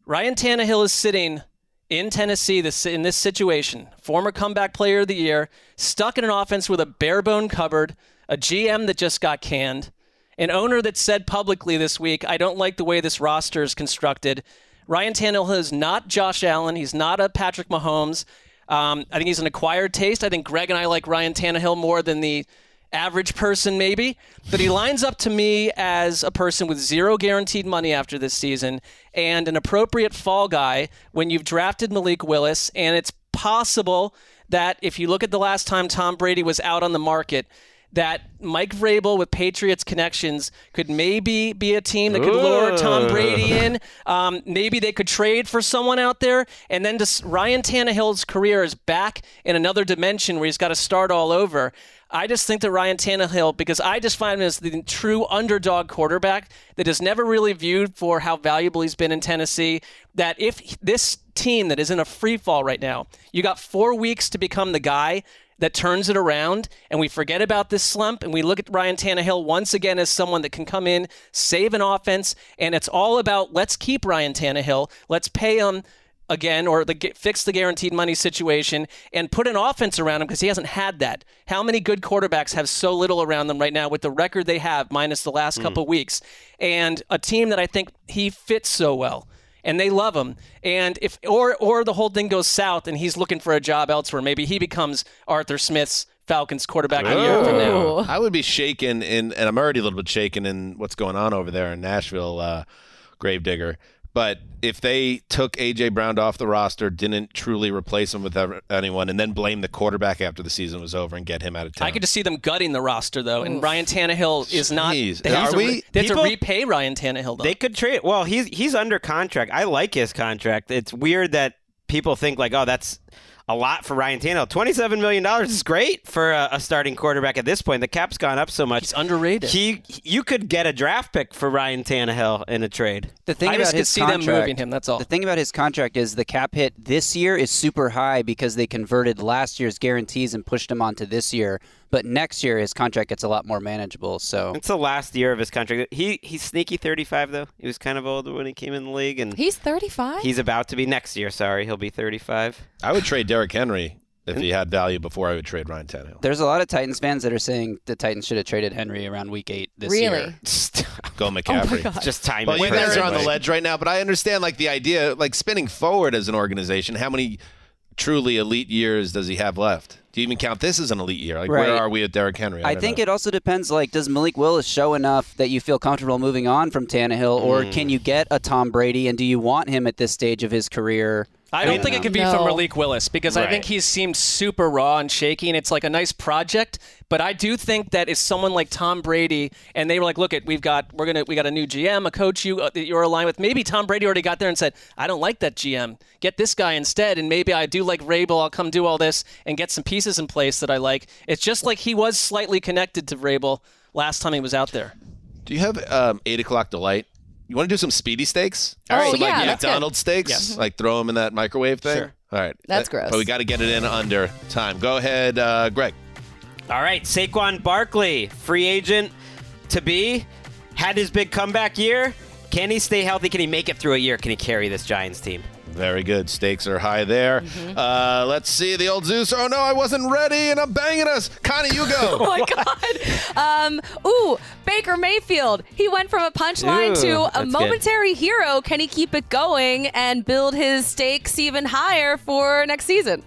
Ryan Tannehill is sitting in Tennessee this, in this situation. Former comeback player of the year, stuck in an offense with a bare bone cupboard, a GM that just got canned, an owner that said publicly this week, I don't like the way this roster is constructed. Ryan Tannehill is not Josh Allen. He's not a Patrick Mahomes. Um, I think he's an acquired taste. I think Greg and I like Ryan Tannehill more than the average person, maybe. But he lines up to me as a person with zero guaranteed money after this season and an appropriate fall guy when you've drafted Malik Willis. And it's possible that if you look at the last time Tom Brady was out on the market, that Mike Vrabel with Patriots connections could maybe be a team that could lure Tom Brady in. Um, maybe they could trade for someone out there. And then just Ryan Tannehill's career is back in another dimension where he's got to start all over. I just think that Ryan Tannehill, because I just find him as the true underdog quarterback that is never really viewed for how valuable he's been in Tennessee, that if this team that is in a free fall right now, you got four weeks to become the guy that turns it around and we forget about this slump and we look at Ryan Tannehill once again as someone that can come in, save an offense, and it's all about let's keep Ryan Tannehill, let's pay him again or the fix the guaranteed money situation and put an offense around him because he hasn't had that. How many good quarterbacks have so little around them right now with the record they have minus the last hmm. couple weeks? And a team that I think he fits so well and they love him. And if or or the whole thing goes south and he's looking for a job elsewhere, maybe he becomes Arthur Smith's Falcons quarterback a year from now. I would be shaken in, and I'm already a little bit shaken in what's going on over there in Nashville, uh, Gravedigger. But if they took AJ Brown off the roster, didn't truly replace him with ever- anyone, and then blame the quarterback after the season was over and get him out of town, I could just see them gutting the roster though, and Ryan Tannehill is not. Jeez. They have, Are to, we- they have to repay Ryan Tannehill though. They could trade. Well, he's he's under contract. I like his contract. It's weird that people think like, oh, that's a lot for Ryan Tannehill. Twenty-seven million dollars is great for a, a starting quarterback at this point. The cap's gone up so much. He's underrated. He, you could get a draft pick for Ryan Tannehill in a trade. The thing I about just could his see them contract, moving him, that's all. The thing about his contract is the cap hit this year is super high because they converted last year's guarantees and pushed him onto this year. But next year his contract gets a lot more manageable. So It's the last year of his contract. He he's sneaky 35 though. He was kind of old when he came in the league, and He's 35. he's about to be next year. Sorry, he'll be 35. I would trade Derrick Henry if he had value before I would trade Ryan Tannehill. there's a lot of Titans fans that are saying the Titans should have traded Henry around week eight this year. Really? year. <laughs> Go <laughs> oh McCaffrey. God. Just time Well, you guys are on the ledge right now, but I understand like the idea, like spinning forward as an organization. How many truly elite years does he have left? Do you even count this as an elite year? Like Right. where are we at Derrick Henry? I don't think know. it also depends. Like, does Malik Willis show enough that you feel comfortable moving on from Tannehill, or Mm. can you get a Tom Brady? And do you want him at this stage of his career? I don't think it could be from No. Malik Willis because I think he seemed super raw and shaky, and it's like a nice project. But I do think that if someone like Tom Brady and they were like, "Look, at we've got we're gonna we got a new GM, a coach you uh, that you're aligned with." Maybe Tom Brady already got there and said, "I don't like that GM. Get this guy instead." And maybe I do like Vrabel. I'll come do all this and get some pieces in place that I like. It's just like he was slightly connected to Vrabel last time he was out there. Do you have um, eight o'clock delight? You want to do some speedy steaks? Oh, some yeah, like. McDonald's steaks? Yes. Like throw them in that microwave thing? Sure. All right. That's gross. But we got to get it in under time. Go ahead, uh, Greg. All right, Saquon Barkley, free agent to be, had his big comeback year. Can he stay healthy? Can he make it through a year? Can he carry this Giants team? Very good. Stakes are high there. Mm-hmm. Uh, let's see the old Zeus. Oh no, I wasn't ready, and I'm banging us. Connie, you go. <laughs> Oh my God. Um, ooh, Baker Mayfield. He went from a punchline to a that's good. momentary hero. Can he keep it going and build his stakes even higher for next season?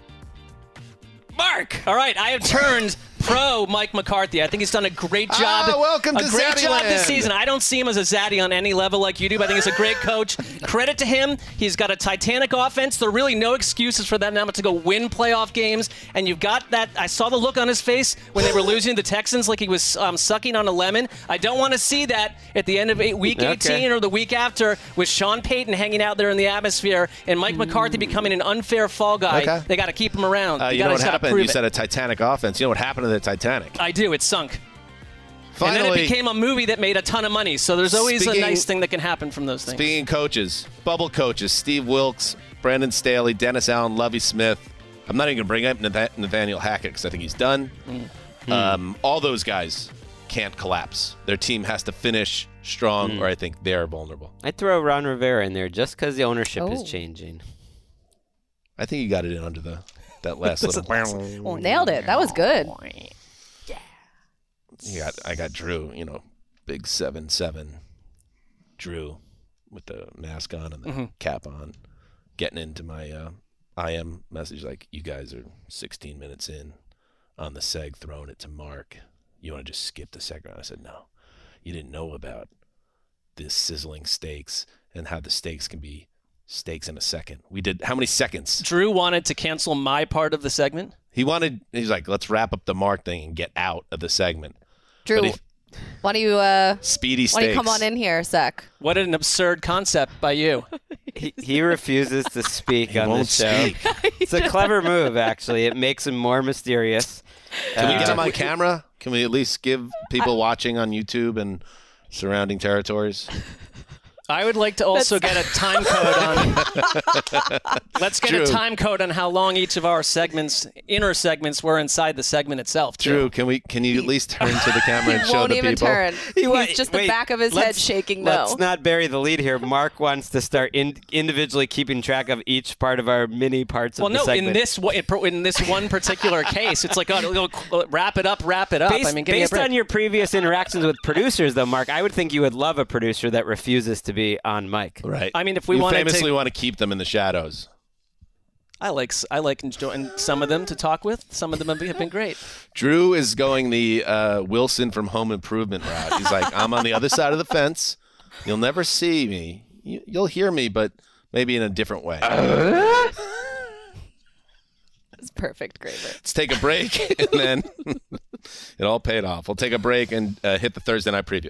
Mark. All right, I have turned pro Mike McCarthy. I think he's done a great job. Ah, welcome a to great job this season. I don't see him as a zaddy on any level like you do, but I think he's a great coach. Credit to him. He's got a Titanic offense. There are really no excuses for that now to go win playoff games. And you've got that. I saw the look on his face when they were losing the Texans, like he was um, sucking on a lemon. I don't want to see that at the end of eight, week Okay. 18 or the week after with Sean Payton hanging out there in the atmosphere and Mike McCarthy becoming an unfair fall guy. Okay. They got to keep him around. Uh, you you know what happened? You it. said a Titanic offense. You know what happened to the Titanic? I do. It sunk. and then Finally, it became a movie that made a ton of money. So there's always Speaking- a nice thing that can happen from those things. Speaking coaches, bubble coaches, Steve Wilks, Brandon Staley, Dennis Allen, Lovie Smith. I'm not even going to bring up Nathaniel Hackett because I think he's done. Mm. Um, all those guys can't collapse. Their team has to finish strong, Mm. or I think they're vulnerable. I'd throw Ron Rivera in there just because the ownership is Oh. changing. I think you got it in under the that last little. Oh, nailed it. That was good. You got, I got Drew, you know, big seven seven, Drew, with the mask on and the Mhm. cap on, getting into my uh, IM message like, "You guys are 16 minutes in on the seg, throwing it to Mark. You want to just skip the second round?" I said, "No, you didn't know about this sizzling steaks and how the steaks can be steaks in a second. We did how many seconds? Drew wanted to cancel my part of the segment. He wanted. He's like, let's wrap up the Mark thing and get out of the segment. Drew, if- why don't you uh, Speedy why don't you come on in here, a Sec? What an absurd concept by you. <laughs> He, he refuses to speak <laughs> on won't this show. <laughs> It's a clever move, actually. It makes him more mysterious. Can we get Uh, him on camera? Can we at least give people watching on YouTube and surrounding territories? I would like to also get a time code on. <laughs> Let's get Drew. a time code on how long each of our segments, inner segments, were inside the segment itself. too. Drew, can we? Can you at least turn to the camera and He show won't the even people? turn. He <laughs> wa- He's just the wait, back of his head shaking no. Let's not bury the lead here. Mark wants to start in, individually keeping track of each part of our mini parts Well, of the no. In this in this one particular <laughs> case, it's like, oh, oh, wrap it up, wrap it up. Based, I mean, give me a based on your previous interactions with producers, though, Mark, I would think you would love a producer that refuses to be on mic. Right. I mean, if we you wanted famously to, want to keep them in the shadows. I like I like enjoying some of them to talk with. Some of them have been- have been great. Drew is going the uh, Wilson from Home Improvement route. He's like, I'm on the other side of the fence. You'll never see me. You, you'll hear me, but maybe in a different way. It's perfect, Graver. Let's take a break, and then <laughs> it all paid off. We'll take a break and uh, hit the Thursday night preview.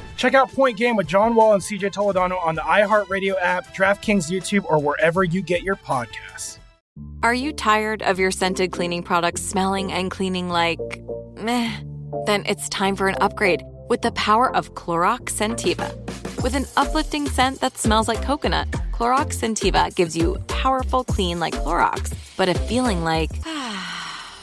Check out Point Game with John Wall and CJ Toledano on the iHeartRadio app, DraftKings YouTube, or wherever you get your podcasts. Are you tired of your scented cleaning products smelling and cleaning like meh? Then it's time for an upgrade with the power of Clorox Scentiva. With an uplifting scent that smells like coconut, Clorox Scentiva gives you powerful clean like Clorox, but a feeling like <sighs> ah,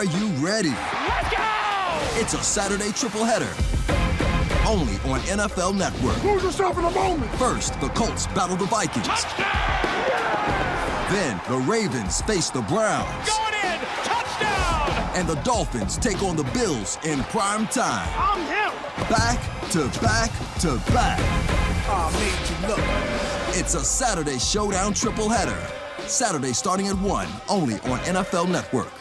Are you ready? Let's go! It's a Saturday triple header. Only on NFL Network. Lose yourself in a moment. First, the Colts battle the Vikings. Then the Ravens face the Browns. Going in. Touchdown. And the Dolphins take on the Bills in prime time. I'm him. Back to back to back. I made you look. It's a Saturday showdown triple header. Saturday starting at 1, only on NFL Network.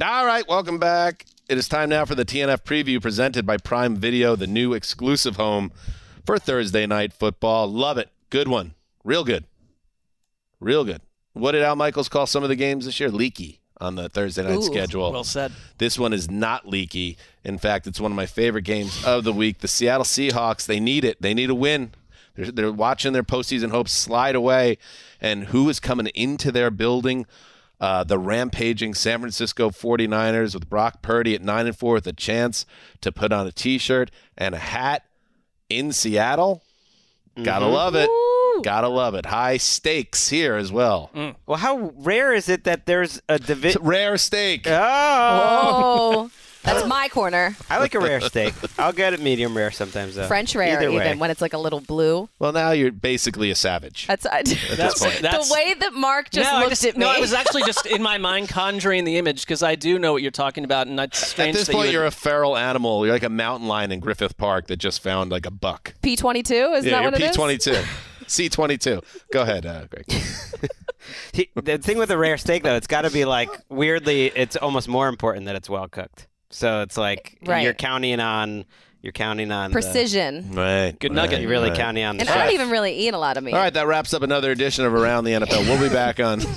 All right, welcome back. It is time now for the TNF preview presented by Prime Video, the new exclusive home for Thursday night football. Love it. Good one. Real good. Real good. What did Al Michaels call some of the games this year? Leaky on the Thursday night Ooh, schedule. well said. This one is not leaky. In fact, it's one of my favorite games of the week. The Seattle Seahawks, they need it. They need a win. They're, they're watching their postseason hopes slide away. And who is coming into their building? Uh, the rampaging San Francisco 49ers with Brock Purdy at 9 and 4 with a chance to put on a t shirt and a hat in Seattle. Gotta Mhm. love it. Gotta love it. High stakes here as well. Well, how rare is it that there's a division? Rare steak. Oh, that's my corner. I like a rare steak. I'll get it medium rare sometimes though. French rare, Either way. even when it's like a little blue. Well, now you're basically a savage. That's, I, At this <laughs> point. the way that Mark just no, I looked just, at me. No, I was actually just <laughs> in my mind conjuring the image because I do know what you're talking about, and it's strange At this that point, you you would, are a feral animal. You're like a mountain lion in Griffith Park that just found like a buck. P twenty two. Is yeah, that you're what it is? P22. C22. Go ahead, uh, Greg. He- the thing with a rare steak though, it's got to be like weirdly, it's almost more important that it's well cooked. So it's like eh, Right. you're counting on you're counting on the- Precision. Right. Good right, nugget. You're really right. counting on the And I chef. don't even really eat a lot of meat. All right, that wraps up another edition of Around the NFL. We'll be back on. <laughs>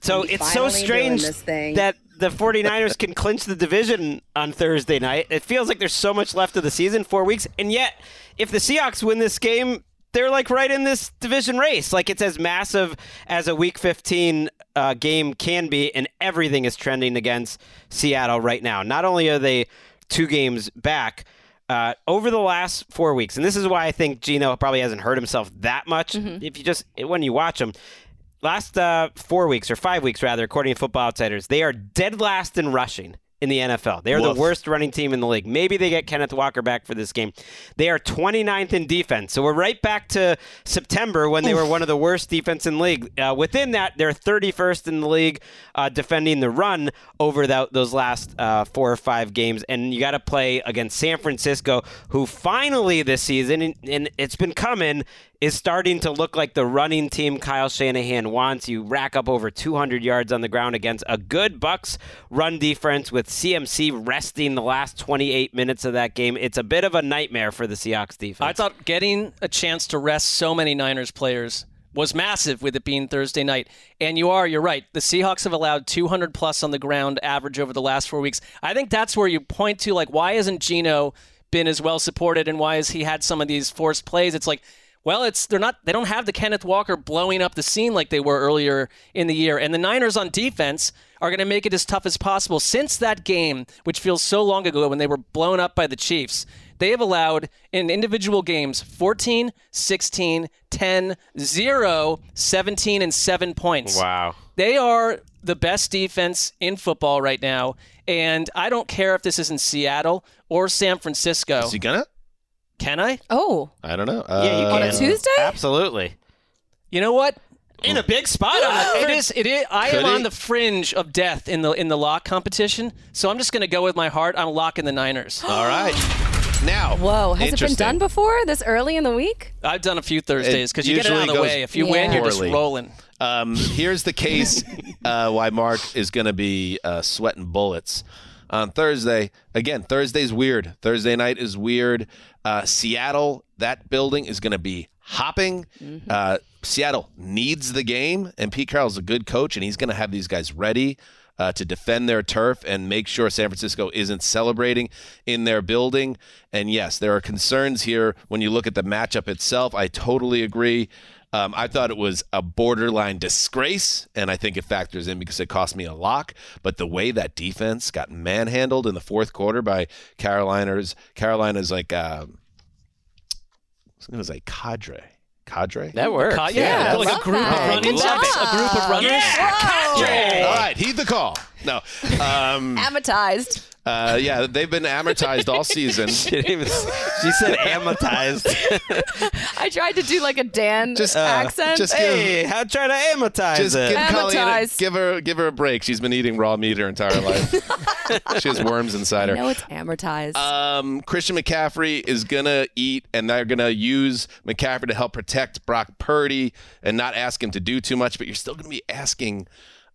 So We it's so strange this thing. that the 49ers can clinch the division on Thursday night. It feels like there's so much left of the season, four weeks, and yet if the Seahawks win this game, they're like right in this division race. Like it's as massive as a Week 15 uh, game can be, and everything is trending against Seattle right now. Not only are they two games back. Uh, over the last four weeks, and this is why I think Geno probably hasn't hurt himself that much. If you just when you watch him, last uh, four weeks or five weeks rather, according to Football Outsiders, they are dead last in rushing in the NFL. They are Woof. the worst running team in the league. Maybe they get Kenneth Walker back for this game. They are 29th in defense. So we're right back to September when they were one of the worst defense in the league. Uh, within that, they're 31st in the league uh, defending the run over that, those last uh, four or five games. And you got to play against San Francisco, who finally this season, and it's been coming, is starting to look like the running team Kyle Shanahan wants. You rack up over 200 yards on the ground against a good Bucs run defense with CMC resting the last 28 minutes of that game. It's a bit of a nightmare for the Seahawks defense. I thought getting a chance to rest so many Niners players was massive with it being Thursday night. And you are, you're right. The Seahawks have allowed 200 plus on the ground average over the last four weeks. I think that's where you point to, like, why hasn't Geno been as well supported and why has he had some of these forced plays? It's like, well, it's they're not they don't have the Kenneth Walker blowing up the scene like they were earlier in the year. And the Niners on defense are going to make it as tough as possible. Since that game, which feels so long ago when they were blown up by the Chiefs, they have allowed in individual games 14, 16, 10, 0, 17 and 7 points. Wow. They are the best defense in football right now, and I don't care if this is in Seattle or San Francisco. Is he gonna? Can I? Oh, I don't know. yeah, you Uh, can. On a Tuesday? Absolutely. You know what? In a big spot on it it. is. It is. I Could am he? on the fringe of death in the in the lock competition, so I'm just going to go with my heart. I'm locking the Niners. <gasps> All right. Now, whoa! Has it been interesting. done before this early in the week? I've done a few Thursdays because you get it usually out of the goes way. If you win, you're just poorly. rolling. Um, here's the case <laughs> uh, why Mark is going to be uh, sweating bullets on Thursday. Again, Thursday's weird. Thursday night is weird. Uh, Seattle, that building is going to be hopping. Uh, Seattle needs the game, and Pete Carroll's a good coach, and he's going to have these guys ready. Uh, to defend their turf and make sure San Francisco isn't celebrating in their building. And yes, there are concerns here when you look at the matchup itself. I totally agree. Um, I thought it was a borderline disgrace, and I think it factors in because it cost me a lock. But the way that defense got manhandled in the fourth quarter by Carolina's Carolina's like um, it was like cadre, cadre. That works. Ca- yeah, Yeah, like a group that. of running Good backs, job. a group of runners. Yeah, cadre. All right, heed the call. No, um, Amatized. uh, yeah, they've been amortized all season. <laughs> she, didn't even- she said amortized. I tried to do like a Dan Just, uh, accent. just give- hey, how try to amortize Just it? give Colleen a, give her give her a break. She's been eating raw meat her entire life. <laughs> she has worms inside I her. know it's amortized. Um, Christian McCaffrey is gonna eat, and they're gonna use McCaffrey to help protect Brock Purdy and not ask him to do too much. But you're still gonna be asking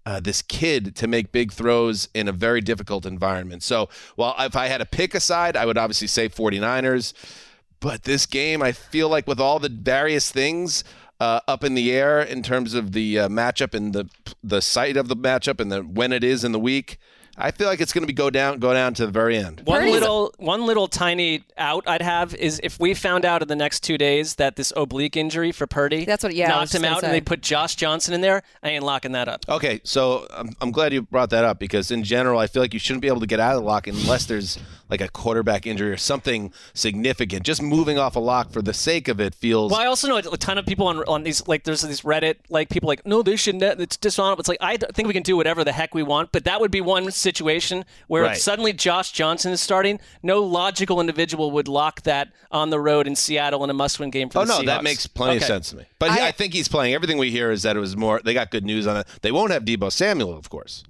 uh, this kid to make big throws in a very difficult environment. So, while if I had to pick a side, I would obviously say 49ers. But this game, I feel like with all the various things uh, up in the air in terms of the uh, matchup and the the site of the matchup and the when it is in the week, I feel like it's going to be go down go down to the very end. One Purdy's- little, one little tiny out I'd have is if we found out in the next two days that this oblique injury for Purdy That's what- yeah, I was knocked him out, say. and they put Josh Johnson in there. I ain't locking that up. Okay, so I'm, I'm glad you brought that up because in general, I feel like you shouldn't be able to get out of the lock unless there's like a quarterback injury or something significant. Just moving off a lock for the sake of it feels. Well, I also know a ton of people on on these like there's these Reddit like people like no they should not it's dishonorable. It's like I think we can do whatever the heck we want, but that would be one situation where Right. suddenly Josh Johnson is starting. No logical individual would lock that on the road in Seattle in a must-win game for Oh the no, Seahawks. that makes plenty of sense to me. But I, I think he's playing. Everything we hear is that it was more. They got good news on it. They won't have Deebo Samuel, of course.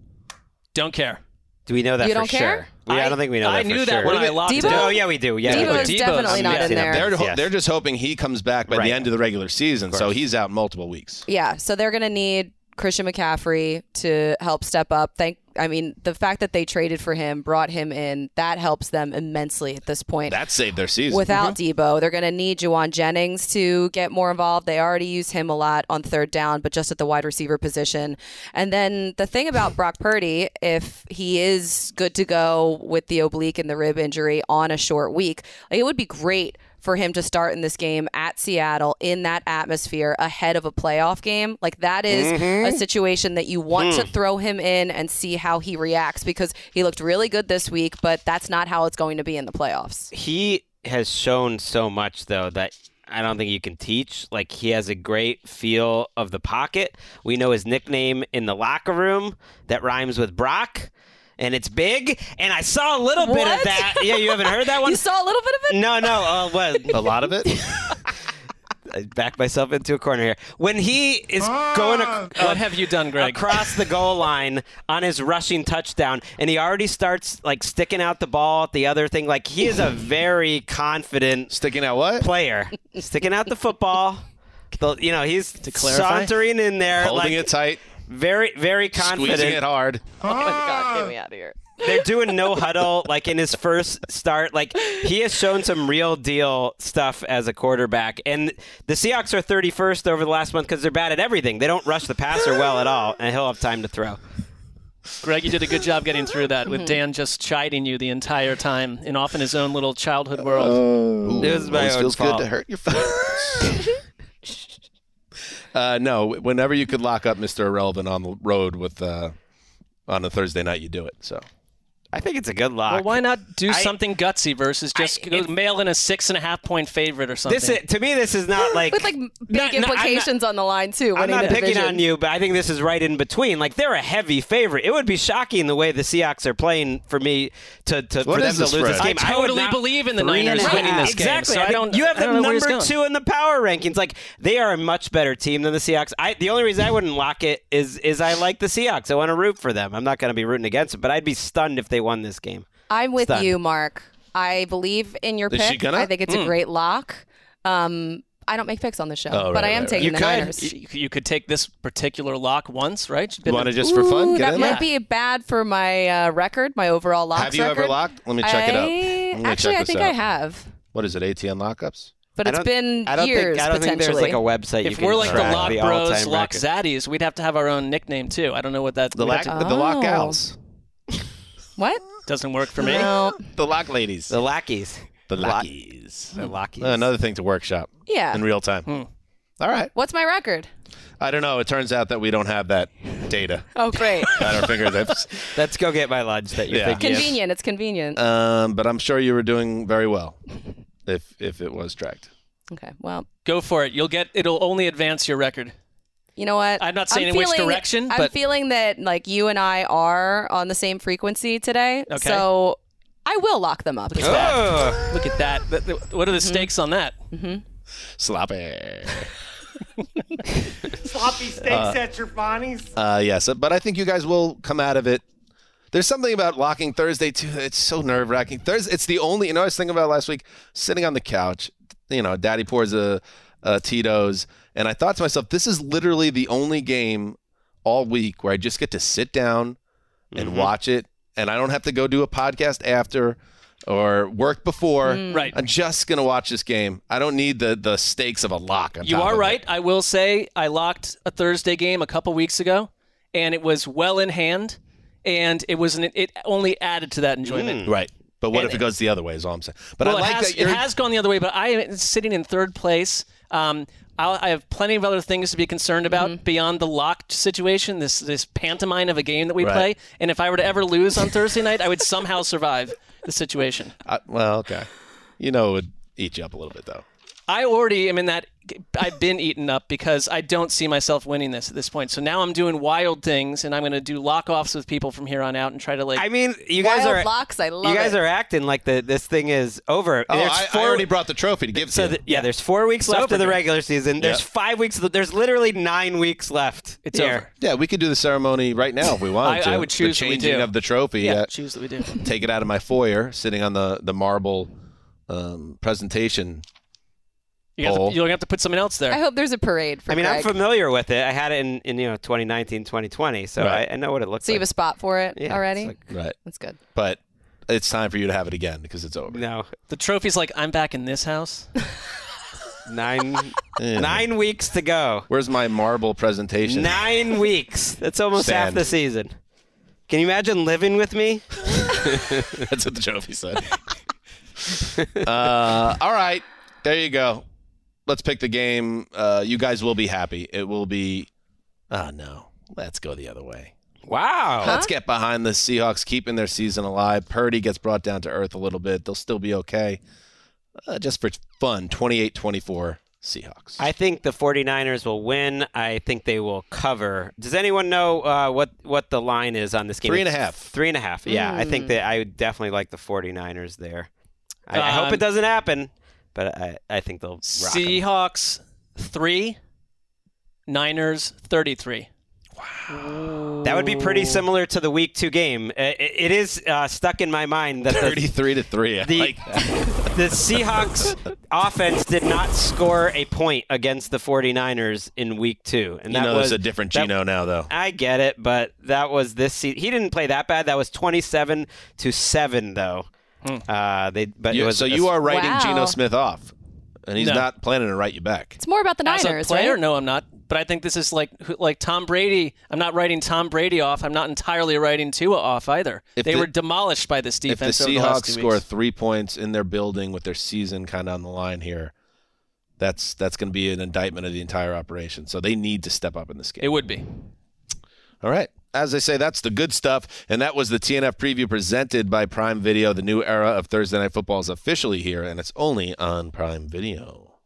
Don't care. Do we know that You for don't sure? Care? We, I, I- don't think we know I that for knew sure. that when I locked Deebo? Oh yeah, we do. Yeah, Deebo is do. definitely not yes, in there. They're Yes. they're just hoping he comes back by Right. the end of the regular season, so he's out multiple weeks. Yeah, so they're going to need Christian McCaffrey to help step up. Thank I mean, the fact that they traded for him, brought him in, that helps them immensely at this point. That saved their season. Without mm-hmm. Deebo, they're going to need Jauan Jennings to get more involved. They already use him a lot on third down, but just at the wide receiver position. And then the thing about <laughs> Brock Purdy, if he is good to go with the oblique and the rib injury on a short week, it would be great for him to start in this game at Seattle in that atmosphere ahead of a playoff game. Like that is Mhm. a situation that you want Hmm. to throw him in and see how he reacts because he looked really good this week, but that's not how it's going to be in the playoffs. He has shown so much though that I don't think you can teach. Like he has a great feel of the pocket. We know his nickname in the locker room that rhymes with Brock. And it's big, and I saw a little bit of that. Yeah, you haven't heard that <laughs> one? You saw a little bit of it? No, no. Uh, what? <laughs> A lot of it. <laughs> I backed myself into a corner here. When he is going ac- What have you done, Greg? across the goal line on his rushing touchdown, and he already starts like sticking out the ball at the other thing. Like he is a very confident Sticking out what? player, sticking out the football. The- you know, he's clarify? sauntering in there, Holding like, it tight, very, very confident. squeezing it hard. Oh my God, get me out of here. They're doing no <laughs> huddle like in his first start. Like he has shown some real deal stuff as a quarterback. And the Seahawks are 31st over the last month because they're bad at everything. They don't rush the passer well at all, and he'll have time to throw. Greg, you did a good job getting through that Mm-hmm. with Dan just chiding you the entire time and off in his own little childhood world. Oh, It was my always own feels fault. good to hurt your feelings. <laughs> uh, no, whenever you could lock up Mr. Irrelevant on the road with uh, on a Thursday night, you do it. So I think it's a good lock. Well, why not do I- something gutsy versus just go mail in a six and a half point favorite or something? This is, to me, this is not like With like big Not- not- I'm not- implications on the line too. I'm not picking division. on you, but I think this is right in between. Like they're a heavy favorite. It would be shocking the way the Seahawks are playing for me to, to What for them is to the lose this game. I totally not- believe in the Three Niners a half. winning this game, Exactly. so I think don't- you have I the don't know where he's number going. two in the power rankings. Like they are a much better team than the Seahawks. I the only reason I wouldn't lock it is is I like the Seahawks. I want to root for them. I'm not going to be rooting against it, but I'd be stunned if they won this game. I'm with Stunned. you, Mark. I believe in your Is pick. she gonna? I think it's Hmm. a great lock. Um, I don't make picks on the show, Oh, but I am right, taking right. the You could. Niners. You, you could take this particular lock once, right? You want it just for fun? Ooh, Get that in might there? be bad for my uh, record, my overall locks Have you ever record. locked? Let me check it out. I- Let me Actually, check I this think out. I have, What is it? ATN lockups? but I it's don't- been I don't think- years I don't think there's, potentially. like, a website you If can we're like the track Lock the Bros, all-time Lock record. Zaddies, we'd have to have our own nickname too. I don't know what that. The we'd lock, to- the lock Oh. gals, what? doesn't work for me. No. the lock ladies, The lackeys. the Lock- lackeys. The lackeys. Another thing to workshop Yeah. in real time. Hmm. All right. What's my record? I don't know. It turns out that we don't have that data <laughs> Oh, great. <laughs> at our fingertips. <laughs> Let's go get my lunch that you Yeah. think you convenient. It's convenient. Um, but I'm sure you were doing very well if if it was tracked. okay. Well, Go for it. You'll get. It'll only advance your record. You know what? I'm not saying I'm in which feeling- direction, I'm feeling that like you and I are on the same frequency today. Okay. So I will lock them up. Oh. Look at that. Th- th- What are the stakes on that? Sloppy. <laughs> Sloppy steaks Uh, at Truffoni's. Uh, yes, but I think you guys will come out of it. There's something about locking Thursday too. It's so nerve wracking. Thursday, it's the only. You know, I was thinking about last week, sitting on the couch. You know, Daddy pours a, a Tito's, and I thought to myself, this is literally the only game all week where I just get to sit down and Mm-hmm. watch it, and I don't have to go do a podcast after or work before. Mm. Right. I'm just gonna watch this game. I don't need the the stakes of a lock. On You top are of it. right. I will say I locked a Thursday game a couple weeks ago, and it was well in hand, and it was an, it only added to that enjoyment. Right. But what And- if it goes the other way? Is all I'm saying. But well, I like it has, that you're. it has gone the other way, but I am sitting in third place. Um, I'll, I have plenty of other things to be concerned about beyond the locked situation. This this pantomime of a game that we Right. play, and if I were to ever lose on Thursday night, I would somehow survive the situation. <laughs> Uh, well, okay. You know, it would eat you up a little bit, though. I already am in that. I've been eaten up because I don't see myself winning this at this point. So now I'm doing wild things, and I'm going to do lock offs with people from here on out and try to like. I mean, you guys Wild are locks. I love you guys it. are acting like the this thing is over. Oh, There's I, I already brought the trophy to give so to you. th- yeah, there's four weeks It's left over, of the dude. regular season. There's Yeah. five weeks. There's literally nine weeks left. It's here. over. Yeah, we could do the ceremony right now if we wanted I- to. I would choose the that we changing do. of the trophy. Yeah, uh, choose that we do. take it out of my foyer, sitting on the the marble um, presentation. You have, to, Bowl. you're going to have to put something else there. I hope there's a parade for I mean, I'm familiar with it. I had it in, in you know 2019, 2020, so Right. I, I know what it looks like. so you like. have a spot for it Yeah, already? like- Right, That's good. but it's time for you to have it again because it's over. no, the trophy's like I'm back in this house. <laughs> nine <laughs> Yeah. nine weeks to go. Where's my marble presentation? Nine <laughs> weeks. That's almost half the season. Can you imagine living with me? That's what the trophy said. uh, all right, there you go. Let's pick the game. Uh, you guys will be happy. It will be. Oh no, let's go the other way. Wow. Let's get behind the Seahawks keeping their season alive. Purdy gets brought down to earth a little bit. They'll still be okay. Uh, just for fun, 28-24 Seahawks. I think the 49ers will win. I think they will cover. Does anyone know uh, what what the line is on this game? Three and a It's half. Three and a half. Yeah, I think Mm. that I would definitely like the 49ers there. I, I hope Um, it doesn't happen, but I, I think they'll rock 'em. Seahawks three, Niners thirty-three. Wow. That would be pretty similar to the week two game. I- I- It is uh, stuck in my mind that the, 33 to 3. I the, like that. <laughs> the Seahawks offense did not score a point against the 49ers in week two. And You that know was there's a different that- Geno now, though. I get it, but that was this season. He didn't play that bad. That was 27 to 7, though. Uh, they, but it was so you are writing Wow. Geno Smith off, and he's No. not planning to write you back. It's more about the As Niners, a player, right? no, I'm not. But I think this is like who- like Tom Brady. I'm not writing Tom Brady off. I'm not entirely writing Tua off either. If they the- were demolished by this If the defense. over the last Seahawks two score weeks. three points in their building with their season kind of on the line here, that's that's going to be an indictment of the entire operation. So they need to step up in this game. it would be. All right. As I say, that's the good stuff. And that was the TNF preview presented by Prime Video. The new era of Thursday Night Football is officially here, and it's only on Prime Video.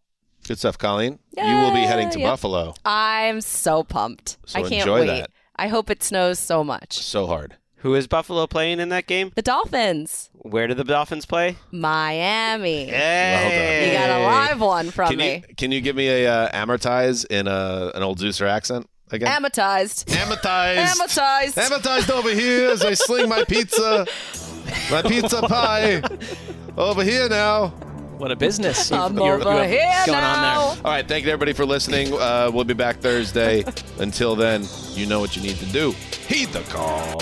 Good stuff, Colleen. Yeah, you will be heading to Yeah. Buffalo I'm so pumped. So I can't enjoy wait. that. I hope it snows so much. so hard. Who is Buffalo playing in that game? The Dolphins, Where do the Dolphins play? Miami. Hey. You got a live one from Can me. you, can you give me a uh, amortize in a, an old Zeuser accent again? Amatized. Amatized. Amatized. Amatized over here as I sling my pizza, my pizza pie over here now. What a business. I'm you're- over you have here going now. on there. All right, thank you everybody for listening. Uh, we'll be back Thursday. Until then, you know what you need to do. Heed the call.